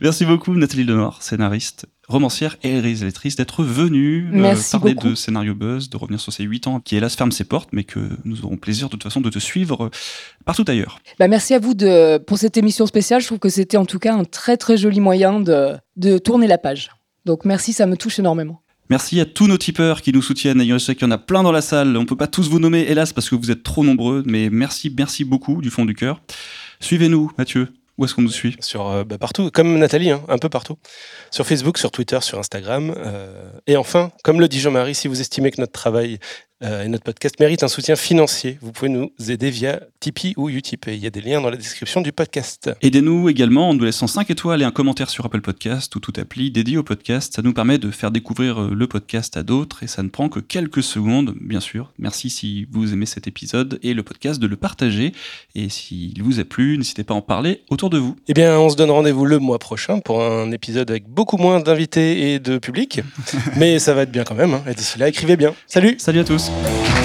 Merci beaucoup Nathalie Lenoir, scénariste, romancière et réalisatrice, d'être venue euh, parler beaucoup. de Scénario Buzz, de revenir sur ces 8 ans qui hélas ferment ses portes, mais que nous aurons plaisir de toute façon de te suivre euh, partout ailleurs. Bah, merci à vous de, pour cette émission spéciale. Je trouve que c'était en tout cas un très très joli moyen de, de tourner la page. Donc merci, ça me touche énormément. Merci à tous nos tipeurs qui nous soutiennent. Et je sais qu'il y en a plein dans la salle. On peut pas tous vous nommer, hélas, parce que vous êtes trop nombreux. Mais merci, merci beaucoup du fond du cœur. Suivez-nous, Mathieu. Où est-ce qu'on nous suit Sur euh, bah, partout, comme Nathalie, hein, un peu partout. Sur Facebook, sur Twitter, sur Instagram. euh, et enfin, comme le dit Jean-Marie, si vous estimez que notre travail et notre podcast méritent un soutien financier, vous pouvez nous aider via Tipeee ou Utip. Il y a des liens dans la description du podcast. Aidez-nous également en nous laissant 5 étoiles et un commentaire sur Apple Podcast ou toute appli dédiée au podcast. Ça nous permet de faire découvrir euh, le podcast à d'autres et ça ne prend que quelques secondes, bien sûr. Merci si vous aimez cet épisode et le podcast de le partager. Et s'il vous a plu, n'hésitez pas à en parler autour de vous. Eh bien, on se donne rendez-vous le mois prochain pour un épisode avec beaucoup moins d'invités et de public. Mais ça va être bien quand même. hein. Et d'ici là, écrivez bien. Salut Salut à tous Cheers.